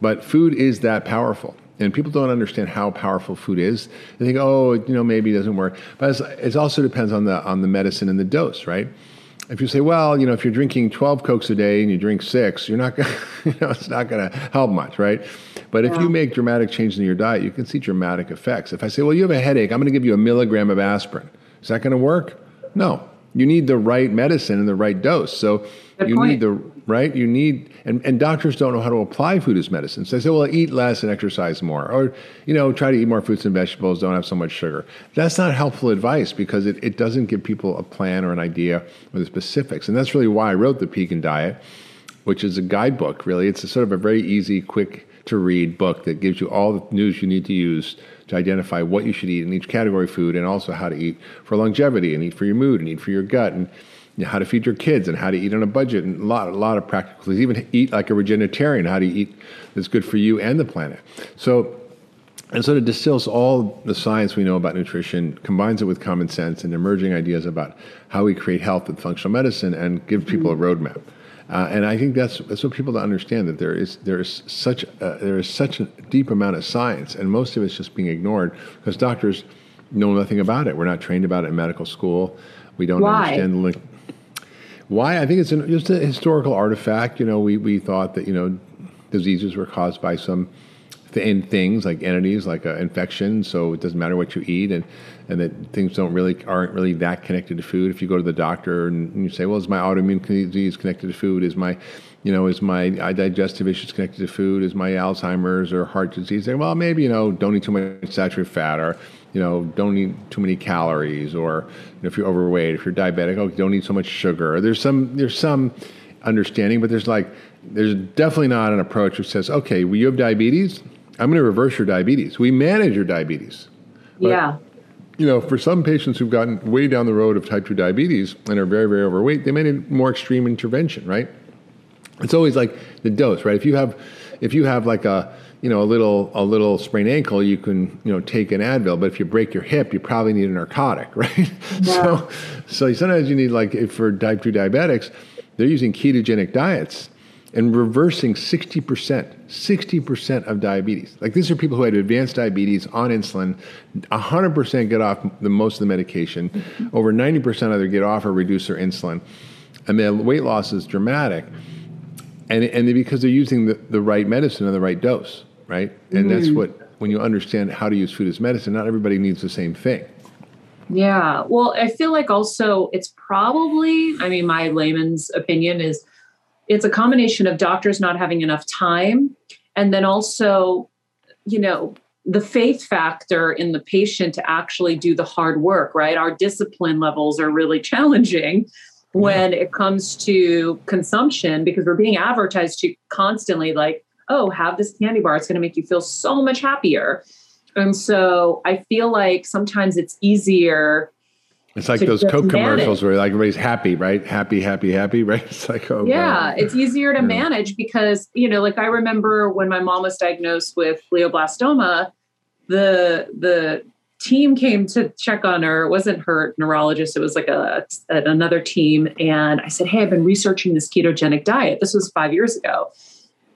But food is that powerful. And people don't understand how powerful food is. They think, oh, you know, maybe it doesn't work. But it also depends on the, on the medicine and the dose, right? If you say, well, you know, if you're drinking 12 Cokes a day and you drink six, you're not going you know, it's not going to help much, right? But if you make dramatic changes in your diet, you can see dramatic effects. If I say, well, you have a headache, I'm going to give you a milligram of aspirin. Is that going to work? No, you need the right medicine and the right dose. So Good you point. need the right. You need and, and doctors don't know how to apply food as medicine. So they say, well, eat less and exercise more, or you know, try to eat more fruits and vegetables. Don't have so much sugar. That's not helpful advice because it, it doesn't give people a plan or an idea or the specifics. And that's really why I wrote the Pegan Diet, which is a guidebook. Really, it's a sort of a very easy, quick to read book that gives you all the news you need to use to identify what you should eat in each category of food and also how to eat for longevity and eat for your mood and eat for your gut and you know, how to feed your kids and how to eat on a budget and a lot, a lot of practical things. Even eat like a regenetarian, how to eat that's good for you and the planet. So, and so it distills all the science we know about nutrition, combines it with common sense and emerging ideas about how we create health with functional medicine, and give people a mm-hmm. roadmap. Uh, and I think that's that's what people don't understand that there is there is such a, there is such a deep amount of science, and most of it's just being ignored because doctors know nothing about it. We're not trained about it in medical school. We don't Why? understand the Why? I think it's an, just a historical artifact. You know, we we thought that you know diseases were caused by some in things like entities like an infection so it doesn't matter what you eat and and that things don't really aren't really that connected to food if you go to the doctor and you say well is my autoimmune disease connected to food is my you know is my uh, digestive issues connected to food is my alzheimer's or heart disease say well maybe you know don't eat too much saturated fat or you know don't eat too many calories or you know, if you're overweight if you're diabetic oh don't eat so much sugar there's some there's some understanding but there's like there's definitely not an approach which says okay well you have diabetes I'm going to reverse your diabetes. We manage your diabetes. yeah. You know, for some patients who've gotten way down the road of type 2 diabetes and are very, very overweight, they may need more extreme intervention, right? It's always like the dose, right? If you have, if you have like a, you know, a little, a little sprained ankle, you can, you know, take an Advil. But if you break your hip, you probably need a narcotic, right? So, so sometimes you need like if for type 2 diabetics, they're using ketogenic diets and reversing 60%, 60% of diabetes. Like these are people who had advanced diabetes on insulin, 100% get off the most of the medication, mm-hmm. over 90% either get off or reduce their insulin, and their weight loss is dramatic. And, and because they're using the, the right medicine and the right dose, right? And that's mm-hmm. what, when you understand how to use food as medicine, not everybody needs the same thing. Yeah. Well, I feel like also it's probably, I mean, my layman's opinion is it's a combination of doctors not having enough time and then also, you know, the faith factor in the patient to actually do the hard work, right? Our discipline levels are really challenging when it comes to consumption because we're being advertised to constantly like, oh, have this candy bar. It's going to make you feel so much happier. And so I feel like sometimes it's easier. It's like those Coke commercials where like everybody's happy, right? Happy, happy, happy, right? It's like, oh, Yeah, it's easier to manage because, you know, like I remember when my mom was diagnosed with glioblastoma, the the team came to check on her. It wasn't her neurologist, it was like a another team. And I said, Hey, I've been researching this ketogenic diet. This was five years ago.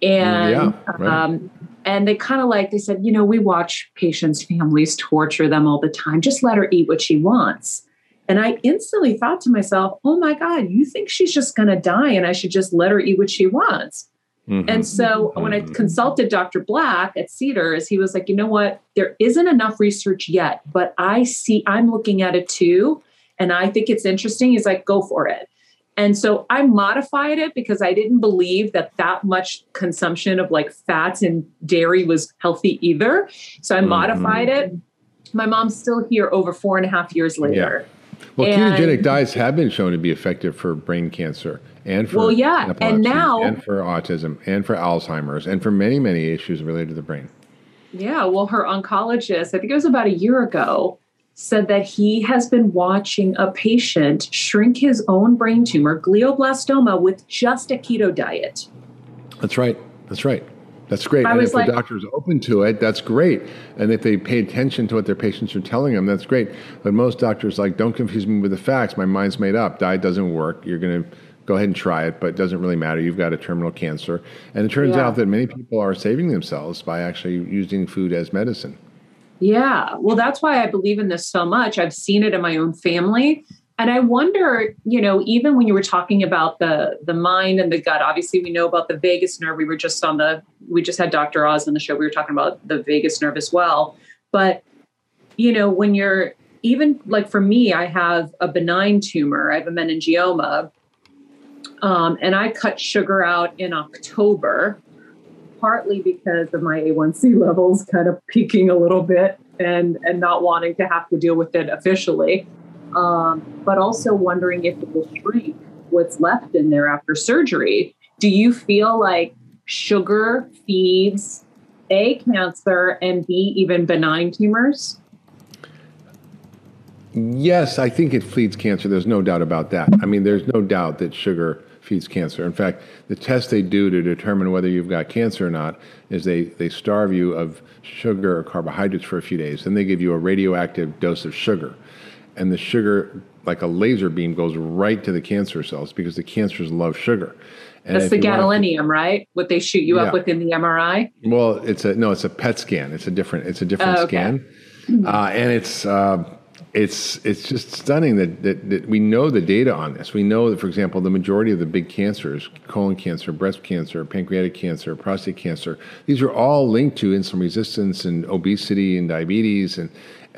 And Yeah, right. um, and they kind of like they said, you know, we watch patients' families torture them all the time. Just let her eat what she wants. And I instantly thought to myself, oh my God, you think she's just going to die and I should just let her eat what she wants? Mhm. And so when I consulted Dr. Black at Cedars, he was like, you know what? There isn't enough research yet, but I see, I'm looking at it too. And I think it's interesting. He's like, go for it. And so I modified it because I didn't believe that that much consumption of like fats and dairy was healthy either. So I modified it. My mom's still here over four and a half years later. Well, And- ketogenic diets have been shown to be effective for brain cancer and for Well, yeah, and now- and for autism and for Alzheimer's and for many many issues related to the brain. Yeah, well, her oncologist, I think it was about a year ago, said that he has been watching a patient shrink his own brain tumor, glioblastoma, with just a keto diet. That's right. That's right. That's great. I and if like- the doctor's open to it, that's great. And if they pay attention to what their patients are telling them, that's great. But most doctors like, don't confuse me with the facts. My mind's made up. Diet doesn't work. You're going to go ahead and try it, but it doesn't really matter. You've got a terminal cancer. And it turns Yeah. out that many people are saving themselves by actually using food as medicine. Yeah, well, that's why I believe in this so much. I've seen it in my own family. And I wonder, you know, even when you were talking about the the mind and the gut, obviously we know about the vagus nerve. We were just on the we just had Dr. Oz on the show. We were talking about the vagus nerve as well. But you know, when you're even like for me, I have a benign tumor. I have a meningioma. Um, and I cut sugar out in October, partly because of my A1C levels kind of peaking a little bit and and not wanting to have to deal with it officially um, but also wondering if it will shrink what's left in there after surgery. Do you feel like sugar feeds A, cancer, and B, even benign tumors? Yes, I think it feeds cancer. There's no doubt about that. I mean, there's no doubt that sugar feeds cancer. In fact, the test they do to determine whether you've got cancer or not is they, they starve you of sugar or carbohydrates for a few days. Then they give you a radioactive dose of sugar. And the sugar, like a laser beam, goes right to the cancer cells because the cancers love sugar. And That's the gadolinium, right? What they shoot you Yeah. up with in the MRI. well, it's a no, it's a PET scan. It's a different, it's a different Oh, okay. scan, uh, and it's uh, it's it's just stunning that, that that we know the data on this. We know that, for example, the majority of the big cancers, colon cancer, breast cancer, pancreatic cancer, prostate cancer, these are all linked to insulin resistance and obesity and diabetes and.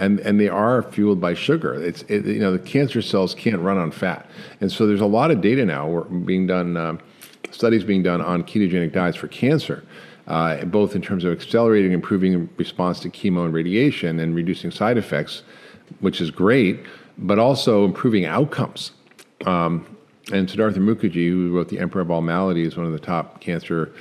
And, and they are fueled by sugar. It's it, you know the cancer cells can't run on fat, and so there's a lot of data now being done, um, studies being done on ketogenic diets for cancer, uh, both in terms of accelerating, improving response to chemo and radiation, and reducing side effects, which is great, but also improving outcomes. Um, and Siddhartha Mukherjee, who wrote The Emperor of All Maladies, one of the top cancer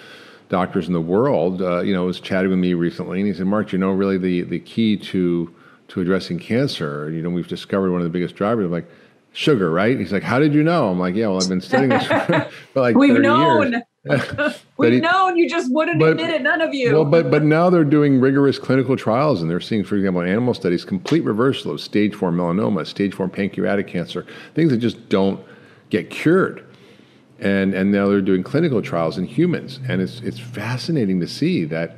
doctors in the world, uh, you know, was chatting with me recently, and he said, "Mark, you know, really the the key to to addressing cancer, you know, we've discovered one of the biggest drivers." I'm like, "Sugar, right?" He's like, "How did you know?" I'm like, "Yeah, well, I've been studying this for, for like We've 30 known. years." We've he- known you just wouldn't but- admit it, none of you. Well, but but now they're doing rigorous clinical trials, and they're seeing, for example, in animal studies, complete reversal of stage four melanoma, stage four pancreatic cancer, things that just don't get cured. And and now they're doing clinical trials in humans, and it's it's fascinating to see that,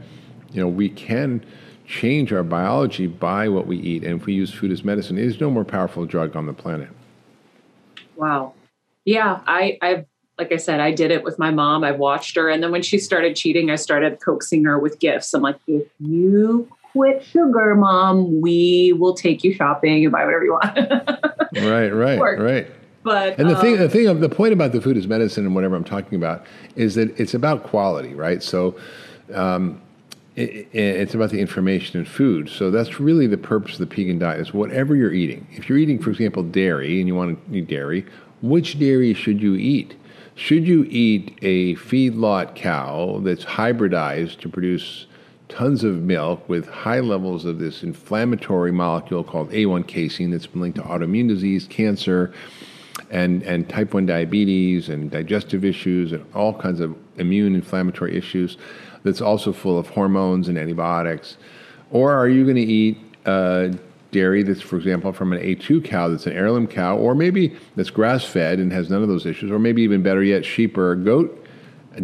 you know, we can change our biology by what we eat, and if we use food as medicine, it is no more powerful drug on the planet. Wow. Yeah, I I've like I said, I did it with my mom. I watched her, and then when she started cheating, I started coaxing her with gifts. I'm like, if you quit sugar, mom, we will take you shopping and buy whatever you want. Right, right, right. but And the thing, um, the thing, of the point about the food is medicine and whatever I'm talking about is that it's about quality, right? So, um, it, it's about the information in food. So that's really the purpose of the Pegan diet: is whatever you're eating. If you're eating, for example, dairy, and you want to eat dairy, which dairy should you eat? Should you eat a feedlot cow that's hybridized to produce tons of milk with high levels of this inflammatory molecule called A1 casein that's been linked to autoimmune disease, cancer, and, and type 1 diabetes and digestive issues and all kinds of immune inflammatory issues that's also full of hormones and antibiotics? Or are you going to eat uh, dairy that's, for example, from an A2 cow that's an heirloom cow, or maybe that's grass fed and has none of those issues, or maybe even better yet, sheep or goat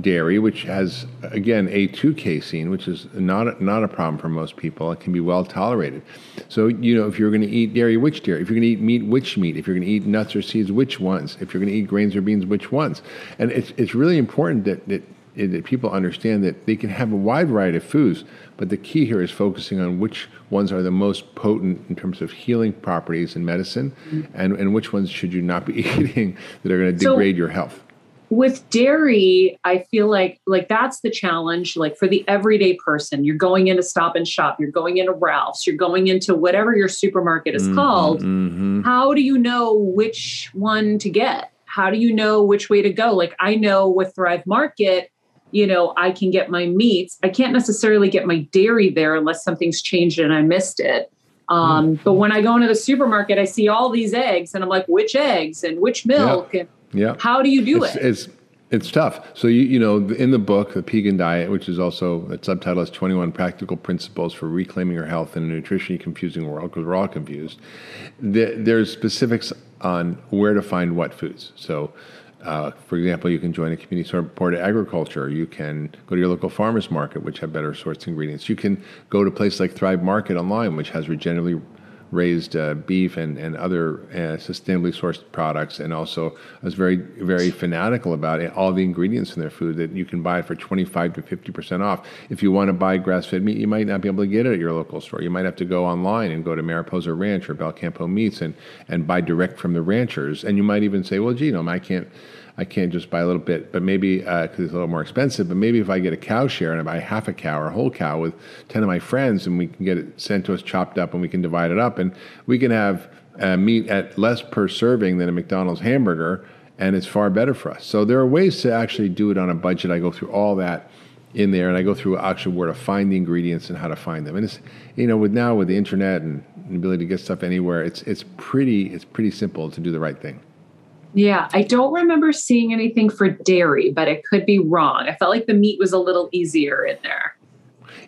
dairy, which has again A2 casein, which is not a, not a problem for most people. It can be well tolerated. So you know, if you're going to eat dairy, which dairy? If you're going to eat meat, which meat? If you're going to eat nuts or seeds, which ones? If you're going to eat grains or beans, which ones? And it's it's really important that that, that people understand that they can have a wide variety of foods, but the key here is focusing on which ones are the most potent in terms of healing properties in medicine, and, and which ones should you not be eating that are going to So- degrade your health. with dairy i feel like like that's the challenge like for the everyday person. You're going into stop and shop you're going into ralph's you're going into whatever your supermarket is called. Mhm. how do you know which one to get? How do you know which way to go? Like i know with thrive market you know i can get my meats i can't necessarily get my dairy there unless something's changed and i missed it um, but when i go into the supermarket i see all these eggs and i'm like which eggs and which milk and Yeah. how do you do it's, it It's it's tough. So you you know in the book, the Pegan Diet, which is also the subtitle is Twenty One Practical Principles for Reclaiming Your Health in a Nutritionally Confusing World, because we're all confused. The, there's specifics on where to find what foods. So. Uh, for example, you can join a community supported agriculture. You can go to your local farmers market, which have better sourced ingredients. You can go to a place like Thrive Market online, which has regeneratively raised uh, beef and, and other uh, sustainably sourced products. And also, I was very, very fanatical about it, all the ingredients in their food that you can buy for 25 to 50% off. If you want to buy grass fed meat, you might not be able to get it at your local store. You might have to go online and go to Mariposa Ranch or Belcampo Meats and, and buy direct from the ranchers. And you might even say, well, gee, you know, I can't. I can't just buy a little bit, but maybe because it's a little more expensive. But maybe if I get a cow share and I buy half a cow or a whole cow with ten of my friends, and we can get it sent to us chopped up, and we can divide it up, and we can have uh, meat at less per serving than a McDonald's hamburger, and it's far better for us. So there are ways to actually do it on a budget. I go through all that in there, and I go through actually where to find the ingredients and how to find them. And it's you know with now with the internet and the ability to get stuff anywhere, it's it's pretty it's pretty simple to do the right thing. Yeah, I don't remember seeing anything for dairy, but it could be wrong. I felt like the meat was a little easier in there.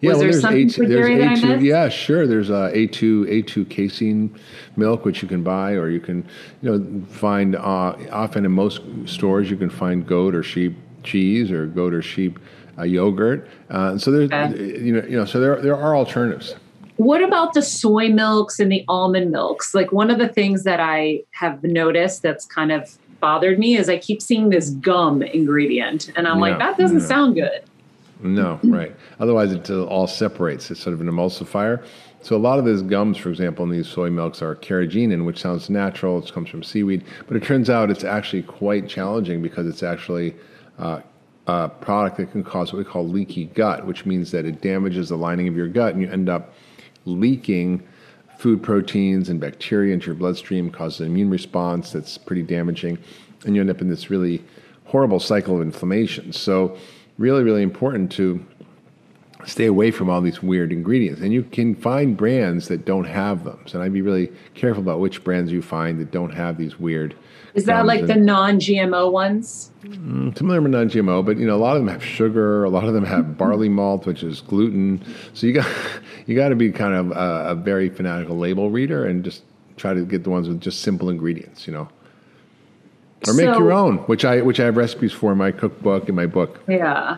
Yeah, Was well, there there's something A2, for dairy that I A2 missed? yeah, sure. There's uh, A2 A2 casein milk, which you can buy, or you can, you know, find uh, often in most stores you can find goat or sheep cheese or goat or sheep uh, yogurt. Uh, so there's, Okay. you know, you know, so there there are alternatives. What about the soy milks and the almond milks? Like one of the things that I have noticed that's kind of bothered me is I keep seeing this gum ingredient, and I'm like, that doesn't yeah. sound good. No, right. Otherwise, it uh, all separates. It's sort of an emulsifier. So a lot of these gums, for example, in these soy milks are carrageenan, which sounds natural. It comes from seaweed, but it turns out it's actually quite challenging because it's actually uh, a product that can cause what we call leaky gut, which means that it damages the lining of your gut, and you end up leaking food proteins and bacteria into your bloodstream, causes an immune response that's pretty damaging, and you end up in this really horrible cycle of inflammation. So really, really important to stay away from all these weird ingredients. And you can find brands that don't have them. So I'd be really careful about which brands you find that don't have these weird. Is that like and- the non-GMO ones? Mm, some of them are non-GMO, but you know a lot of them have sugar. A lot of them have barley malt, which is gluten. So you got you got to be kind of a, a very fanatical label reader and just try to get the ones with just simple ingredients. You know, or make So- your own, which I which I have recipes for in my cookbook and my book. Yeah.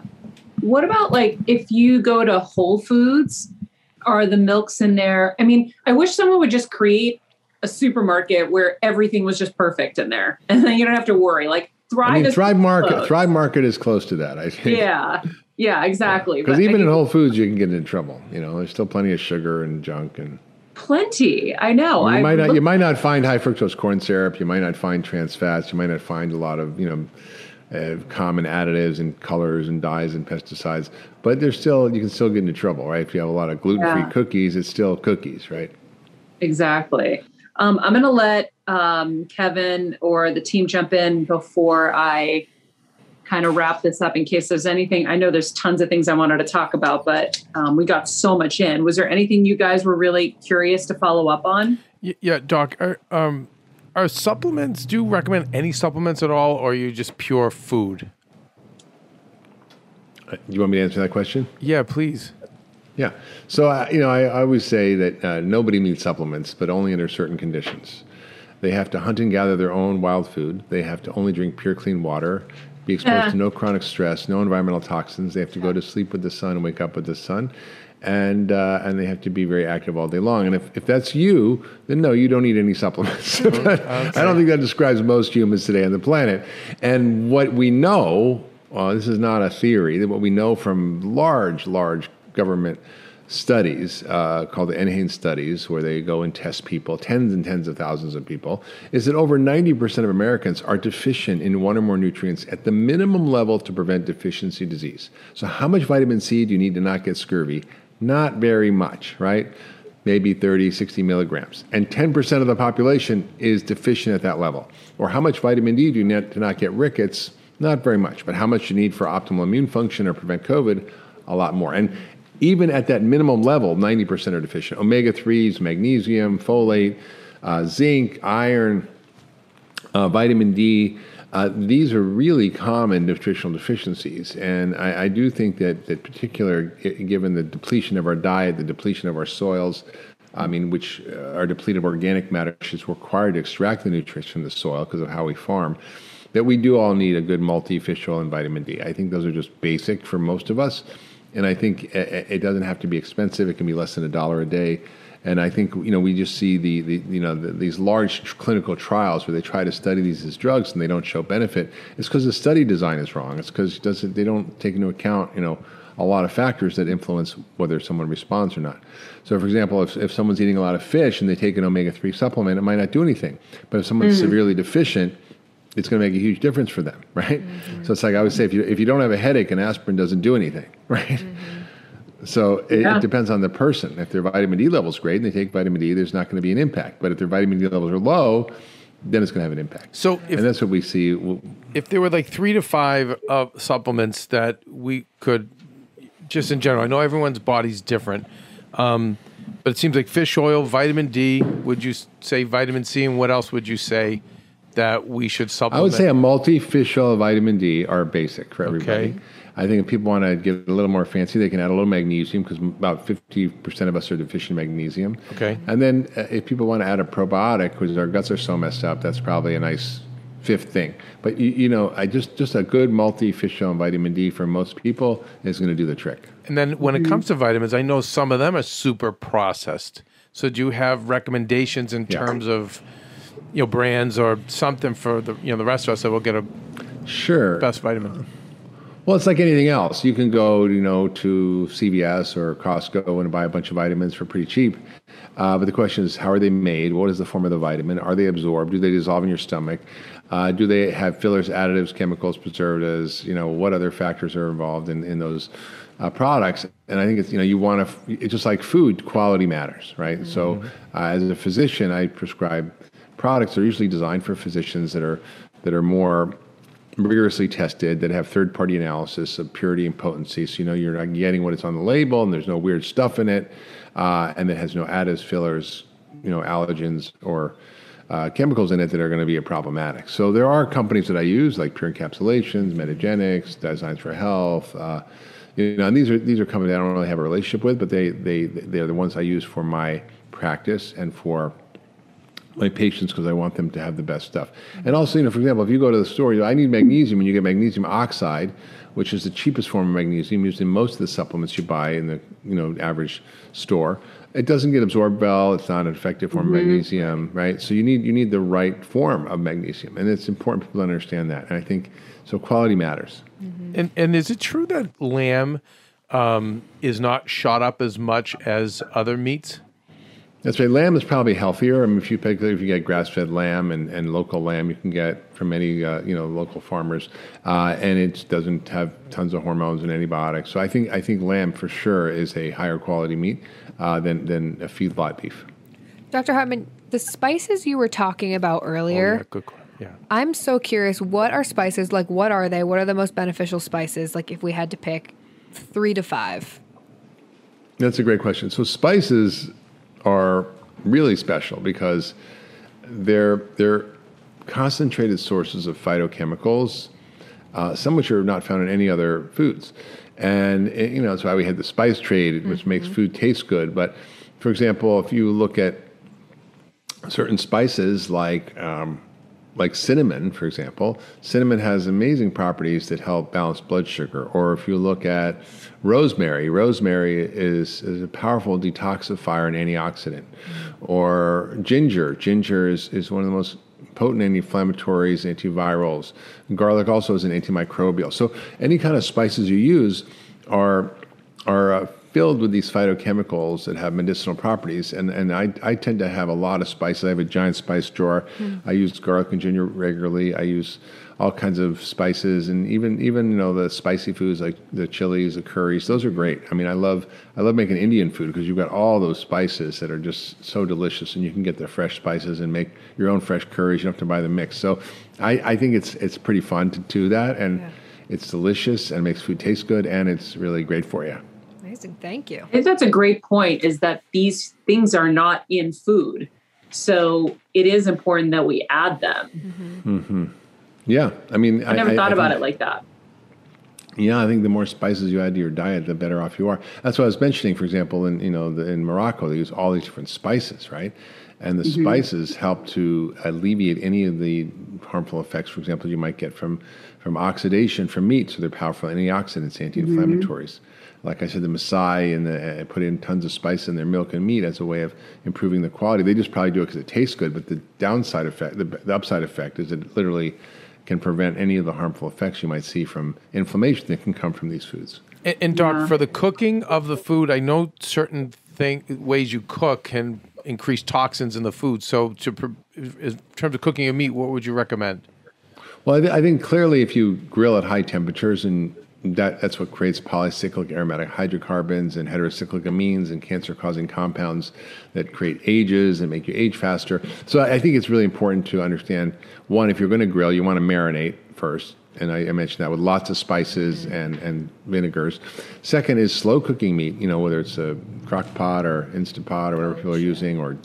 What about like if you go to Whole Foods, are the milks in there? I mean, I wish someone would just create a supermarket where everything was just perfect in there, and then you don't have to worry. Like Thrive, I mean, is Thrive Market close. Thrive Market is close to that. I think. Yeah, yeah, exactly. Because But I even in Whole Foods, you can get into trouble. You know, there's still plenty of sugar and junk, and plenty. I know. you I might not look- you might not find high fructose corn syrup. You might not find trans fats. You might not find a lot of you know uh, common additives and colors and dyes and pesticides. But there's still you can still get into trouble, right? If you have a lot of gluten free Yeah. cookies, it's still cookies, right? Exactly. Um, I'm going to let um, Kevin or the team jump in before I kind of wrap this up in case there's anything. I know there's tons of things I wanted to talk about, but um, we got so much in. Was there anything you guys were really curious to follow up on? Y- yeah, Doc. Are, um, are supplements? Do you recommend any supplements at all, or are you just pure food? Uh, You want me to answer that question? Yeah, please. Yeah. So, uh, you know, I, I always say that uh, nobody needs supplements, but only under certain conditions. They have to hunt and gather their own wild food. They have to only drink pure, clean water, be exposed Yeah. to no chronic stress, no environmental toxins. They have to go to sleep with the sun and wake up with the sun. And, uh, and they have to be very active all day long. And if, if that's you, then no, you don't need any supplements. But I don't think that describes most humans today on the planet. And what we know, uh, this is not a theory, that what we know from large, large government studies uh, called the NHANES studies, where they go and test people, tens and tens of thousands of people, is that over 90% of Americans are deficient in one or more nutrients at the minimum level to prevent deficiency disease. So, how much vitamin C do you need to not get scurvy? Not very much, right? Maybe 30, 60 milligrams. And 10% of the population is deficient at that level. Or how much vitamin D do you need to not get rickets? Not very much. But how much you need for optimal immune function or prevent COVID? A lot more. And even at that minimum level, 90% are deficient. Omega 3s, magnesium, folate, uh, zinc, iron, uh, vitamin D. Uh, these are really common nutritional deficiencies, and I, I do think that, that particular, given the depletion of our diet, the depletion of our soils, I mean, which uh, are depleted of organic matter, which is required to extract the nutrients from the soil because of how we farm, that we do all need a good multi-fish oil and vitamin D. I think those are just basic for most of us, and I think it, it doesn't have to be expensive. It can be less than a dollar a day. And I think you know we just see the, the you know the, these large tr- clinical trials where they try to study these as drugs and they don't show benefit. It's because the study design is wrong. It's because doesn't they don't take into account you know a lot of factors that influence whether someone responds or not. So, for example, if, if someone's eating a lot of fish and they take an omega three supplement, it might not do anything. But if someone's mm. severely deficient, it's going to make a huge difference for them, right? So it's like I always say, if you if you don't have a headache, an aspirin doesn't do anything, right? So it, Yeah. it depends on the person. If their vitamin D level's great and they take vitamin D, there's not going to be an impact. But if their vitamin D levels are low, then it's going to have an impact. So if and that's what we see. if there were like three to five uh, supplements that we could just in general i know everyone's body's different um, but it seems like fish oil vitamin d would you say vitamin c and what else would you say that we should supplement? I would say a multi-fish oil vitamin D are basic for everybody. Okay. I think if people want to get a little more fancy, they can add a little magnesium because about 50% of us are deficient in magnesium. Okay. And then uh, if people want to add a probiotic because our guts are so messed up, that's probably a nice fifth thing. But you, you know, I just just a good and vitamin D for most people is going to do the trick. and then when it comes to vitamins i know some of them are super processed so do you have recommendations in Yeah. terms of you know brands or something for the you know the rest of us that will get a Sure. best vitamin Well, it's like anything else. You can go, you know, to CVS or Costco and buy a bunch of vitamins for pretty cheap. Uh, but the question is, how are they made? What is the form of the vitamin? Are they absorbed? Do they dissolve in your stomach? Uh, do they have fillers, additives, chemicals, preservatives? You know, what other factors are involved in, in those uh, products? And I think it's, you know, you want to, it's just like food, quality matters, right? So uh, as a physician, I prescribe products are usually designed for physicians that are, that are more rigorously tested that have third party analysis of purity and potency. So you know you're not getting what it's on the label and there's no weird stuff in it, uh, and that has no additives, fillers, you know, allergens or uh, chemicals in it that are going to be problematic. So there are companies that I use like Pure Encapsulations, Metagenics, Designs for Health. Uh, you know, and these are these are companies I don't really have a relationship with, but they they they're the ones I use for my practice and for my patients because I want them to have the best stuff. And also, you know, for example, if you go to the store, you know, I need magnesium, and you get magnesium oxide, which is the cheapest form of magnesium used in most of the supplements you buy in the you know average store. It doesn't get absorbed well. It's not an effective form of magnesium, right? So you need you need the right form of magnesium, and it's important people understand that. And I think so. Quality matters. And and is it true that lamb um, is not shot up as much as other meats? That's right. Lamb is probably healthier. I mean, if you pick, if you get grass-fed lamb and, and local lamb, you can get from many uh, you know local farmers, uh, and it doesn't have tons of hormones and antibiotics. So I think I think lamb for sure is a higher quality meat uh, than than a feedlot beef. Dr. Hartman, the spices you were talking about Oh, earlier, yeah, good. que- Yeah. I'm so curious. What are spices? Like, what are they? What are the most beneficial spices? Like, if we had to pick three to five. That's a great question. So spices are really special because they're they're concentrated sources of phytochemicals, uh, some which are not found in any other foods. And eh, you know that's why we had the spice trade, which makes food taste good. But for example, if you look at certain spices like um, like cinnamon, for example, cinnamon has amazing properties that help balance blood sugar. Or if you look at rosemary, rosemary is, is a powerful detoxifier and antioxidant. Or ginger, ginger is, is one of the most potent anti-inflammatories, antivirals. Garlic also is an antimicrobial. So any kind of spices you use are are uh, filled with these phytochemicals that have medicinal properties. And, and I, I tend to have a lot of spices. I have a giant spice drawer. Hmm. I use garlic and ginger regularly. I use all kinds of spices and even even you know the spicy foods like the chilies, the curries. Those are great. I mean, I love I love making Indian food because you've got all those spices that are just so delicious, and you can get the fresh spices and make your own fresh curries. You don't have to buy the mix. So I, I think it's it's pretty fun to do that, and it's delicious and makes food taste good, and it's really great for you. Amazing. Thank you. I think that's a great point is that these things are not in food. So it is important that we add them. Hmm. Yeah, I mean, I never thought I about think- it like that. Yeah, I think the more spices you add to your diet, the better off you are. That's what I was mentioning. For example, in you know the, in Morocco, they use all these different spices, right? And the mm-hmm. spices help to alleviate any of the harmful effects. For example, you might get from from oxidation from meat. So they're powerful antioxidants, mm-hmm. anti-inflammatories. Like I said, the Maasai and the, uh, put in tons of spice in their milk and meat as a way of improving the quality. They just probably do it because it tastes good. But the downside effect, the, the upside effect, is it literally can prevent any of the harmful effects you might see from inflammation that can come from these foods. And, and Doc, for the cooking of the food, I know certain thing ways you cook can increase toxins in the food. So, to in terms of cooking a meat, what would you recommend? Well, I, th- I think clearly if you grill at high temperatures, and that, that's what creates polycyclic aromatic hydrocarbons and heterocyclic amines and cancer causing compounds that create AGEs and make you age faster. So I, think it's really important to understand one, if you're going to grill, you want to marinate first. And I, I mentioned that with lots of spices and, and vinegars. Second is slow cooking meat, you know, whether it's a crock pot or Instant Pot or whatever people are using, or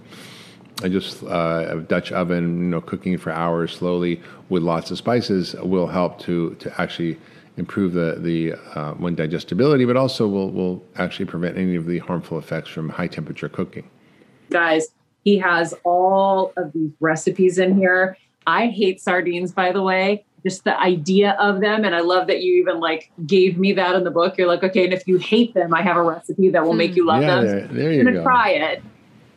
I just uh, a Dutch oven, you know, cooking for hours slowly with lots of spices will help to to actually improve the the uh, one digestibility, but also will will actually prevent any of the harmful effects from high temperature cooking. Guys, he has all of these recipes in here. I hate sardines, by the way. Just the idea of them. And I love that you even like gave me that in the book. You're like, okay, and if you hate them, I have a recipe that will make you love Yeah, them. there- there you I'm gonna go. try it.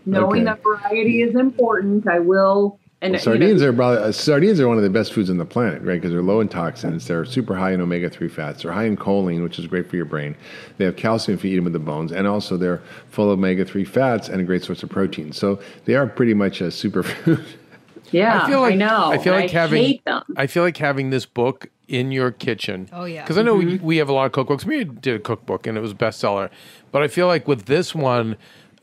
Knowing Okay. that variety is important, I will. And Well, you know, sardines are probably uh, sardines are one of the best foods on the planet, right? Because they're low in toxins, they're super high in omega three fats, they're high in choline, which is great for your brain. They have calcium if you eat them with the bones, and also they're full of omega three fats and a great source of protein. So they are pretty much a superfood. yeah, I feel like know. I feel like I having hate them. I feel like having this book in your kitchen. Oh, yeah. because I know we, we have a lot of cookbooks. We did a cookbook and it was a bestseller, but I feel like with this one.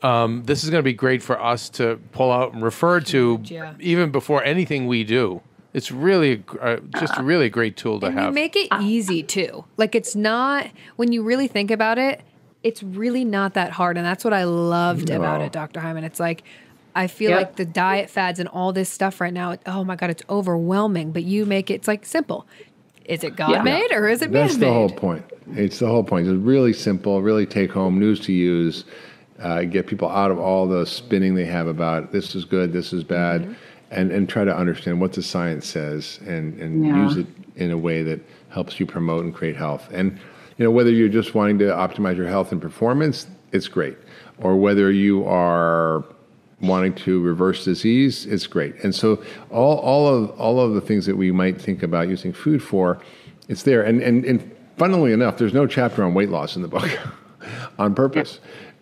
Um, this is going to be great for us to pull out and refer to yeah. even before anything we do. It's really a uh, just really a great tool to And have. you make it easy too. Like it's not when you really think about it, it's really not that hard. And that's what I loved about it, Dr. Hyman. It's like I feel Yep. like the diet fads and all this stuff right now, oh my God, it's overwhelming. But you make it it's like simple. Is it God Yeah. made or is it man made? That's the whole point. It's the whole point. It's really simple, really take home news to use, uh, get people out of all the spinning they have about this is good, this is bad, Mm-hmm. and, and try to understand what the science says and, and Yeah. use it in a way that helps you promote and create health. And you know, whether you're just wanting to optimize your health and performance, it's great. Or whether you are wanting to reverse disease, it's great. And so all, all of all of the things that we might think about using food for, it's there. And and, and funnily enough, there's no chapter on weight loss in the book on purpose.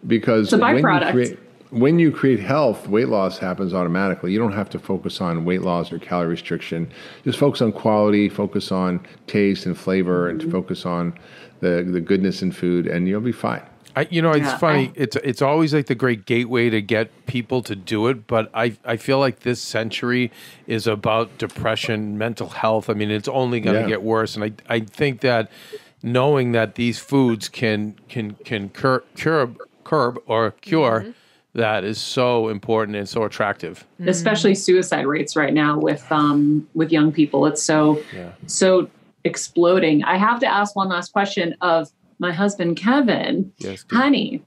Because a when you create when you create health, weight loss happens automatically. You don't have to focus on weight loss or calorie restriction. Just focus on quality, focus on taste and flavor, Mm-hmm. and focus on the, the goodness in food, and you'll be fine. I, you know, it's Yeah, funny. I- it's it's always like the great gateway to get people to do it. But I I feel like this century is about depression, mental health. I mean, it's only going to Yeah. get worse. And I I think that knowing that these foods can can can cur, curb curb or cure that is so important and so attractive. especially suicide rates right now with um with young people it's so so exploding i have to ask one last question of my husband kevin Yes. honey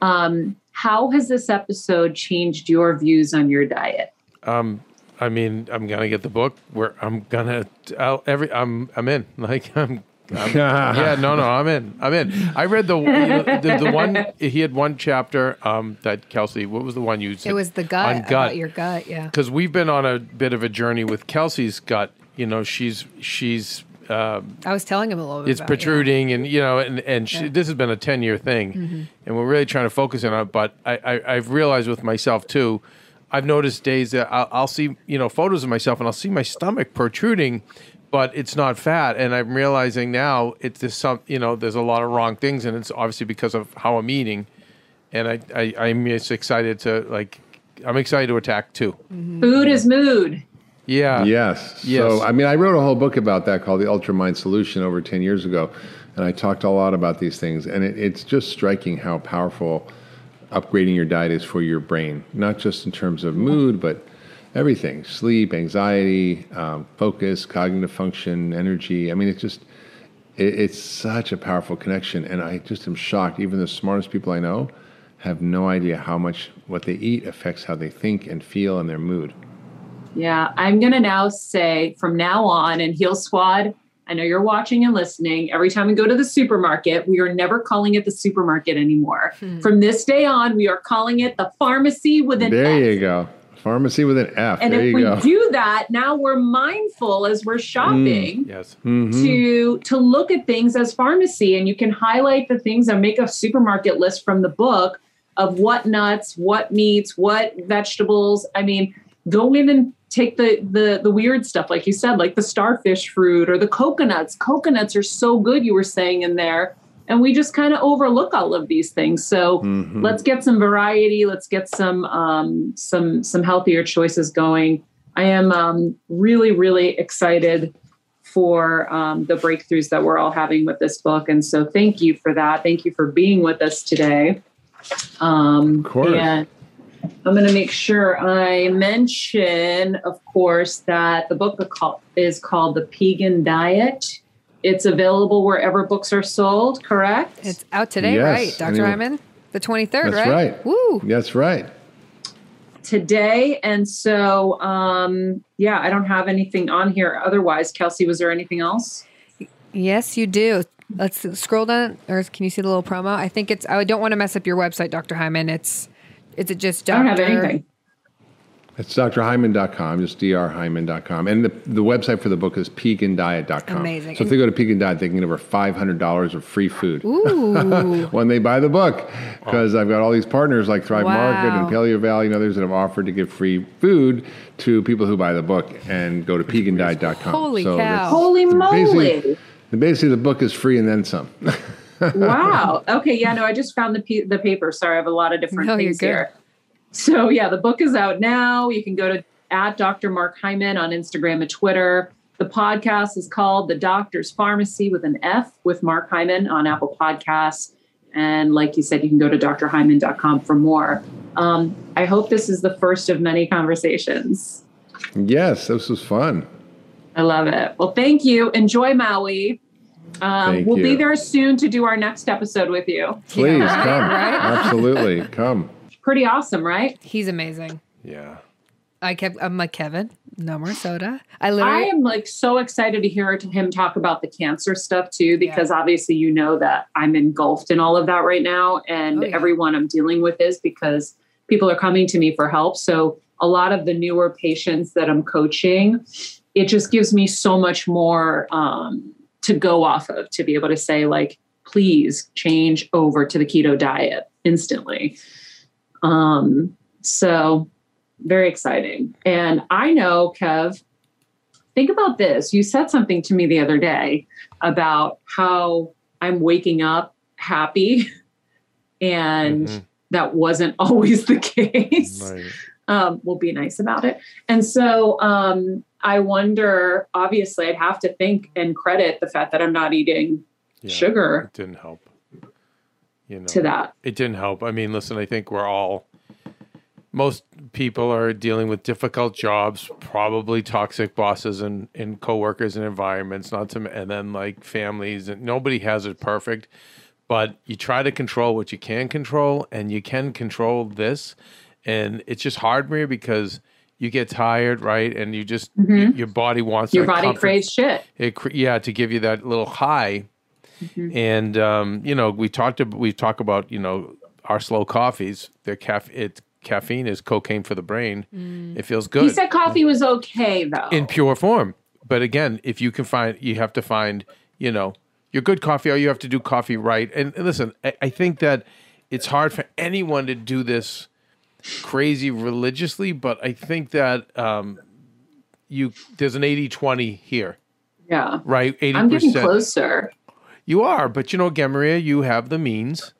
um how has this episode changed your views on your diet Um, I mean, I'm gonna get the book. Where I'm gonna I'll, every I'm I'm in. Like I'm. I'm yeah, no, no, I'm in. I'm in. I read the the, the one. He had one chapter um, that Kelsey. What was the one you said? It was the gut, on about gut. your gut, yeah. because we've been on a bit of a journey with Kelsey's gut. You know, she's she's um, I was telling him a little bit. it's about it, yeah. protruding, and you know, and and she, Yeah. Mm-hmm. this has been a ten year thing, and we're really trying to focus on it. But I, I I've realized with myself too. I've noticed days that I'll, I'll see you know photos of myself, and I'll see my stomach protruding, but it's not fat, and I'm realizing now it's just some you know there's a lot of wrong things, and it's obviously because of how I'm eating, and I, I I'm just excited to like I'm excited to attack too. Mm-hmm. food is mood Yeah. Yes. Yes. So, I mean, I wrote a whole book about that called The Ultra Mind Solution over 10 years ago. And I talked a lot about these things. And it, it's just striking how powerful upgrading your diet is for your brain, not just in terms of mood, but everything sleep, anxiety, um, focus, cognitive function, energy. I mean, it's just, it, it's such a powerful connection. And I just am shocked. Even the smartest people I know have no idea how much what they eat affects how they think and feel and their mood. Yeah, I'm going to now say from now on, and Heal Squad, I know you're watching and listening. Every time we go to the supermarket, we are never calling it the supermarket anymore. From this day on, we are calling it the pharmacy with an There F. you go. Pharmacy with an F. And there if you we go. do that, now we're mindful as we're shopping Yes. Mhm. to to look at things as pharmacy, and you can highlight the things and make a supermarket list from the book of what nuts, what meats, what vegetables. I mean, go in and take the the the weird stuff, like you said, like the starfish fruit or the coconuts. Coconuts are so good. You were saying in there. And we just kind of overlook all of these things. So Mhm. let's get some variety. Let's get some um, some some healthier choices going. I am um, really really excited for um, the breakthroughs that we're all having with this book, and so thank you for that. Thank you for being with us today. Um, Of course. And I'm going to make sure I mention, of course, that the book is called The Pegan Diet. It's available wherever books are sold, correct? It's out today, Yes, right, Dr. anyone- Hyman? The 23rd, That's right? right. Woo. That's right. today. And so, um, yeah, I don't have anything on here. Otherwise, Kelsey, was there anything else? Yes, you do. Let's scroll down, or can you see the little promo? I think it's. I don't want to mess up your website, Dr. Hyman. It's. Is it just I don't have anything. It's drhyman.com, just drhyman.com. And the, the website for the book is pegandiet.com. Amazing. So if they go to Pegan Diet, they can get over $500 of free food Ooh. when they buy the book. Because I've got all these partners like Thrive Market and Wow. Paleo Valley and others that have offered to give free food to people who buy the book and go to pegandiet.com. Holy so cow. Holy moly. Basically, basically, the book is free and then some. wow. Okay. Yeah. No, I just found the p- the paper. Sorry, I have a lot of different No, things here. So yeah, the book is out now. You can go to at Dr. Mark Hyman on Instagram and Twitter. The podcast is called The Doctor's Pharmacy with an F with Mark Hyman on Apple Podcasts. And like you said, you can go to drhyman.com for more. Um, I hope this is the first of many conversations. Yes, this was fun. I love it. Well, thank you. Enjoy Maui. Um, Thank we'll be there soon to do our next episode with you. Please right, come. right. Absolutely. Come. Pretty awesome, right? He's amazing. Yeah. I kept. I'm like Kevin. No more soda. I literally. I am like so excited to hear him talk about the cancer stuff too, because obviously you know that I'm engulfed in all of that right now, and Oh, yeah. everyone I'm dealing with is because people are coming to me for help. So a lot of the newer patients that I'm coaching, it just gives me so much more um, to go off of to be able to say like, please change over to the keto diet instantly. Um, so very exciting. And I know, Kev, think about this. You said something to me the other day about how I'm waking up happy, and Mhm. that wasn't always the case. Right. Um, we'll be nice about it. And so um, I wonder, obviously, I'd have to think and credit the fact that I'm not eating Yeah. sugar It didn't help. You know. to that. It didn't help. I mean, listen, I think we're all most people are dealing with difficult jobs, probably toxic bosses and, and coworkers and environments, not to and then like families and nobody has it perfect. But you try to control what you can control and you can control this. And it's just hard, Maria, because you get tired, right? And you just mm-hmm. y- your body wants Your body comfort craves shit. it yeah to give you that little high and um, you know we talked ab- we talk about you know our slow coffees their caf- it caffeine is cocaine for the brain it feels good. He said coffee was okay, though. in pure form but again if you can find you have to find you know your good coffee or you have to do coffee right and, and listen I, I think that it's hard for anyone to do this crazy religiously but i think that um, you there's an 80-20 here yeah. right 80% I'm getting closer. You are, but you know, again, Maria, you have the means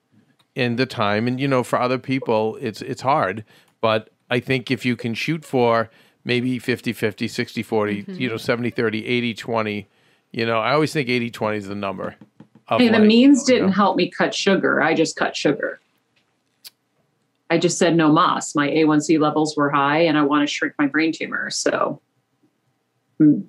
and the time, and you know, for other people, it's it's hard. But I think if you can shoot for maybe 50 50, 60 40, you know, 70 30, 80 20, you know, I always think 80 20 is the number. Of Hey, the like, means didn't know. help me cut sugar. I just cut sugar. I just said no mas. My A1C levels were high and I want to shrink my brain tumor. So mm,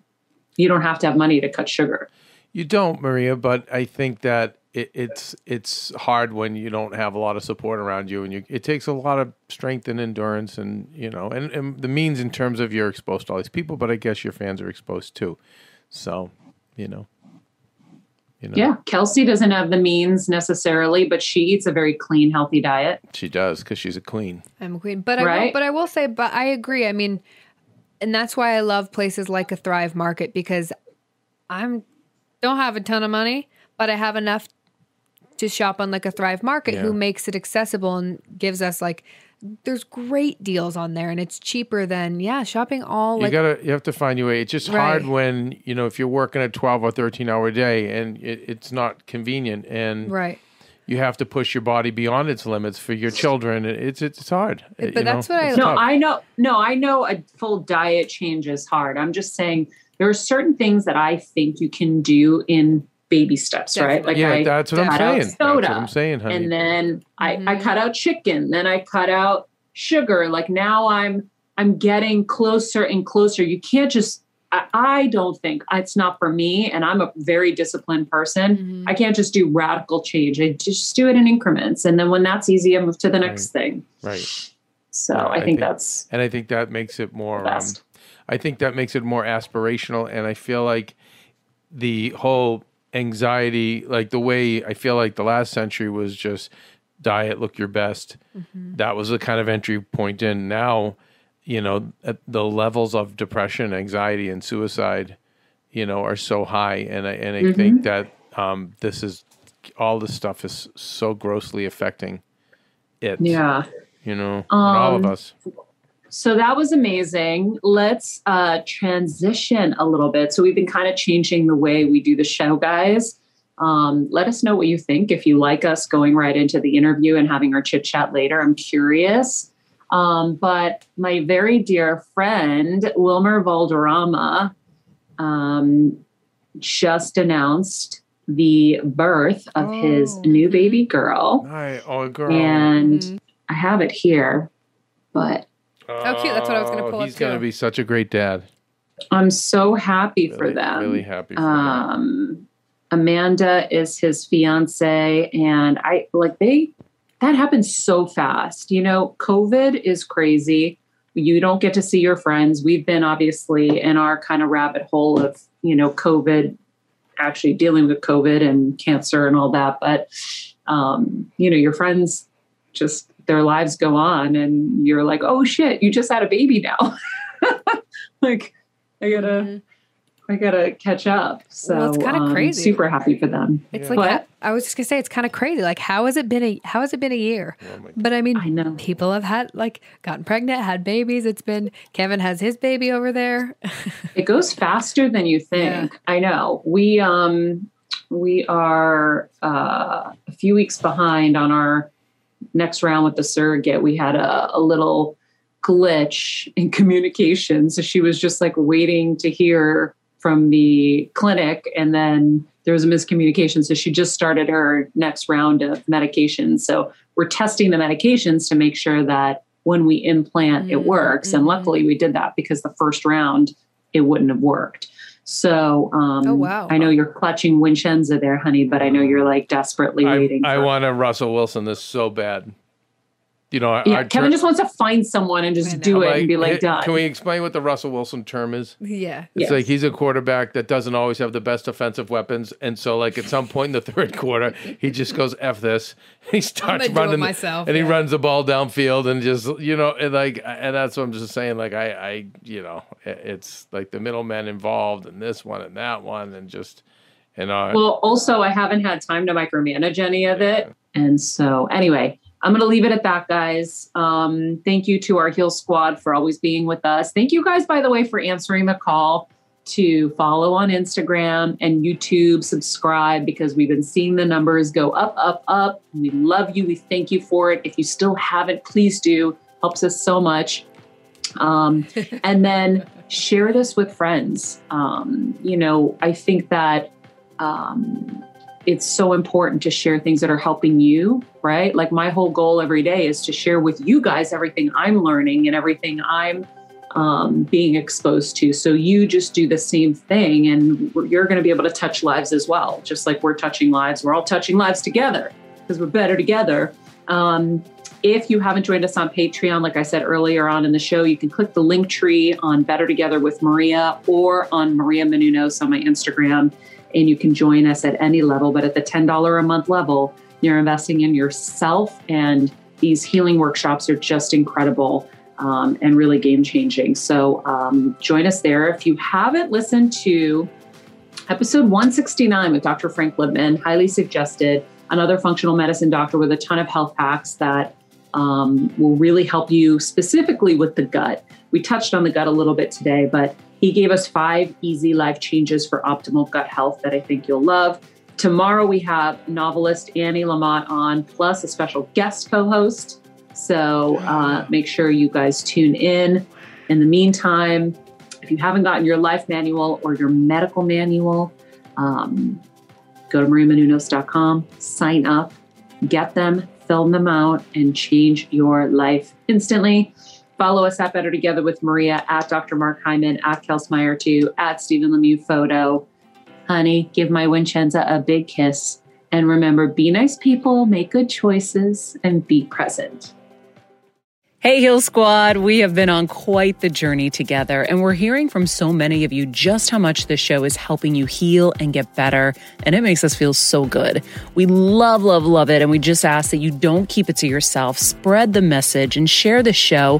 you don't have to have money to cut sugar. You don't, Maria, but I think that it, it's it's hard when you don't have a lot of support around you, and you it takes a lot of strength and endurance, and you know, and, and the means in terms of you're exposed to all these people, but I guess your fans are exposed too, so you know, you know, Yeah. Kelsey doesn't have the means necessarily, but she eats a very clean, healthy diet. she does because she's a queen. I'm a queen, but I will, but I will say, but I agree. I mean, and that's why I love places like a Thrive Market because I'm don't have a ton of money, but I have enough to shop on like a Thrive Market Yeah. who makes it accessible and gives us like there's great deals on there and it's cheaper than yeah shopping all you like gotta you have to find your way. It's just hard when you know if you're working a twelve or thirteen hour day and it, it's not convenient, and right. you have to push your body beyond its limits for your children. It's it's, it's hard. But you that's know? what I- It's No, tough. I know. No, I know a full diet change is hard. I'm just saying there are certain things that I think you can do in baby steps, right? Like yeah, I that's what I'm cut out saying. That's Soda, what I'm saying, honey. and then I, I cut out chicken. Then I cut out sugar. Like now I'm I'm getting closer and closer. You can't just. I, I don't think it's not for me, and I'm a very disciplined person. Mhm. I can't just do radical change. I just do it in increments, and then when that's easy, I move to the next thing. right. So Yeah, I, I think, think- that's and I think that makes it the more. Um, best. I think that makes it more aspirational, and I feel like the whole anxiety, like the way I feel like the last century was just diet, look your best. That was the kind of entry point in. Now, you know, at the levels of depression, anxiety, and suicide, you know, are so high, and I and I think that um, this is all this stuff is so grossly affecting it. yeah. you know, and all of Um, us. So that was amazing. Let's uh, transition a little bit. So we've been kind of changing the way we do the show, guys. Um, let us know what you think. If you like us going right into the interview and having our chit chat later, I'm curious. Um, but my very dear friend Wilmer Valderrama um, just announced the birth of his Oh. new baby girl, Hi, oh girl. and Mhm. I have it here. But Oh, cute. That's what I was gonna pull up, He's gonna be such a great dad. I'm so happy for Really- them. Really happy for them. um amanda is his fiance and i like they that happens so fast you know covid is crazy you don't get to see your friends we've been obviously in our kind of rabbit hole of you know covid actually dealing with covid and cancer and all that but um you know your friends just their lives go on and you're like oh shit you just had a baby now like i gotta Mhm. I gotta catch up. So Well, it's kinda um, crazy. Super happy for them. It's Yeah. like What? I was just gonna say it's kind of crazy. Like how has it been a how has it been a year? Oh But I mean, I know. people have had like gotten pregnant, had babies. It's been Kevin has his baby over there. It goes faster than you think. I know. We um we are uh, a few weeks behind on our next round with the surrogate. We had a, a little glitch in communication, so she was just like waiting to hear from the clinic, and then there was a miscommunication. So she just started her next round of medications. So we're testing the medications to make sure that when we implant, it Mm, works. And luckily, we did that because the first round it wouldn't have worked. So, um, Oh, wow. I know you're clutching Wincenza there, honey, but I know you're like desperately I, waiting. I for- want a Russell Wilson this is so bad. You know, Yeah, I Kevin just wants to find someone and just do it like, and be like, done. Can we explain what the Russell Wilson term is? yeah. It's Yes. like he's a quarterback that doesn't always have the best offensive weapons, and so like at some point in the third quarter, he just goes f this. He starts gonna do it running myself, and he runs the ball downfield, and just you know, and like, and that's what I'm just saying. Like I, I, you know, it's like the middlemen involved, and this one and that one, and just, and uh, Well, also, I haven't had time to micromanage any of it. And so, anyway, I'm going to leave it at that, guys. Um, thank you to our Heal Squad for always being with us. Thank you guys, by the way, for answering the call to follow on Instagram and YouTube, subscribe because we've been seeing the numbers go up, up, up. We love you. We thank you for it. If you still haven't, please do. Helps us so much. Um, and then share this with friends. Um, you know, I think that um, it's so important to share things that are helping you, right? Like my whole goal every day is to share with you guys everything I'm learning and everything I'm um, being exposed to. So you just do the same thing, and you're going to be able to touch lives as well, just like we're touching lives. We're all touching lives together because we're better together. Um, if you haven't joined us on Patreon, like I said earlier on in the show, you can click the link tree on Better Together with Maria or on Maria Menounos on my Instagram, and you can join us at any level. But at the $10 a month level, you're investing in yourself, and these healing workshops are just incredible um, and really game changing. So um, join us there. If you haven't listened to episode 169 with Dr. Frank Lipman, highly suggested, another functional medicine doctor with a ton of health hacks that um, will really help you specifically with the gut. We touched on the gut a little bit today, but he gave us five easy life changes for optimal gut health that I think you'll love. Tomorrow we have novelist Annie Lamott on, plus a special guest co-host. So uh, make sure you guys tune in. In the meantime, if you haven't gotten your life manual or your medical manual, um, go to mariamenounos.com, sign up, get them, fill them out, and change your life instantly. Follow us at Better Together with Maria, at Dr. Mark Hyman, at Kelsmeyer2, at Stephen Lemieux Photo. Honey, give my Wincenza a big kiss. And remember, be nice people, make good choices, and be present. Hey, Heal Squad. We have been on quite the journey together, and we're hearing from so many of you just how much this show is helping you heal and get better, and it makes us feel so good. We love, love, love it, and we just ask that you don't keep it to yourself. Spread the message and share the show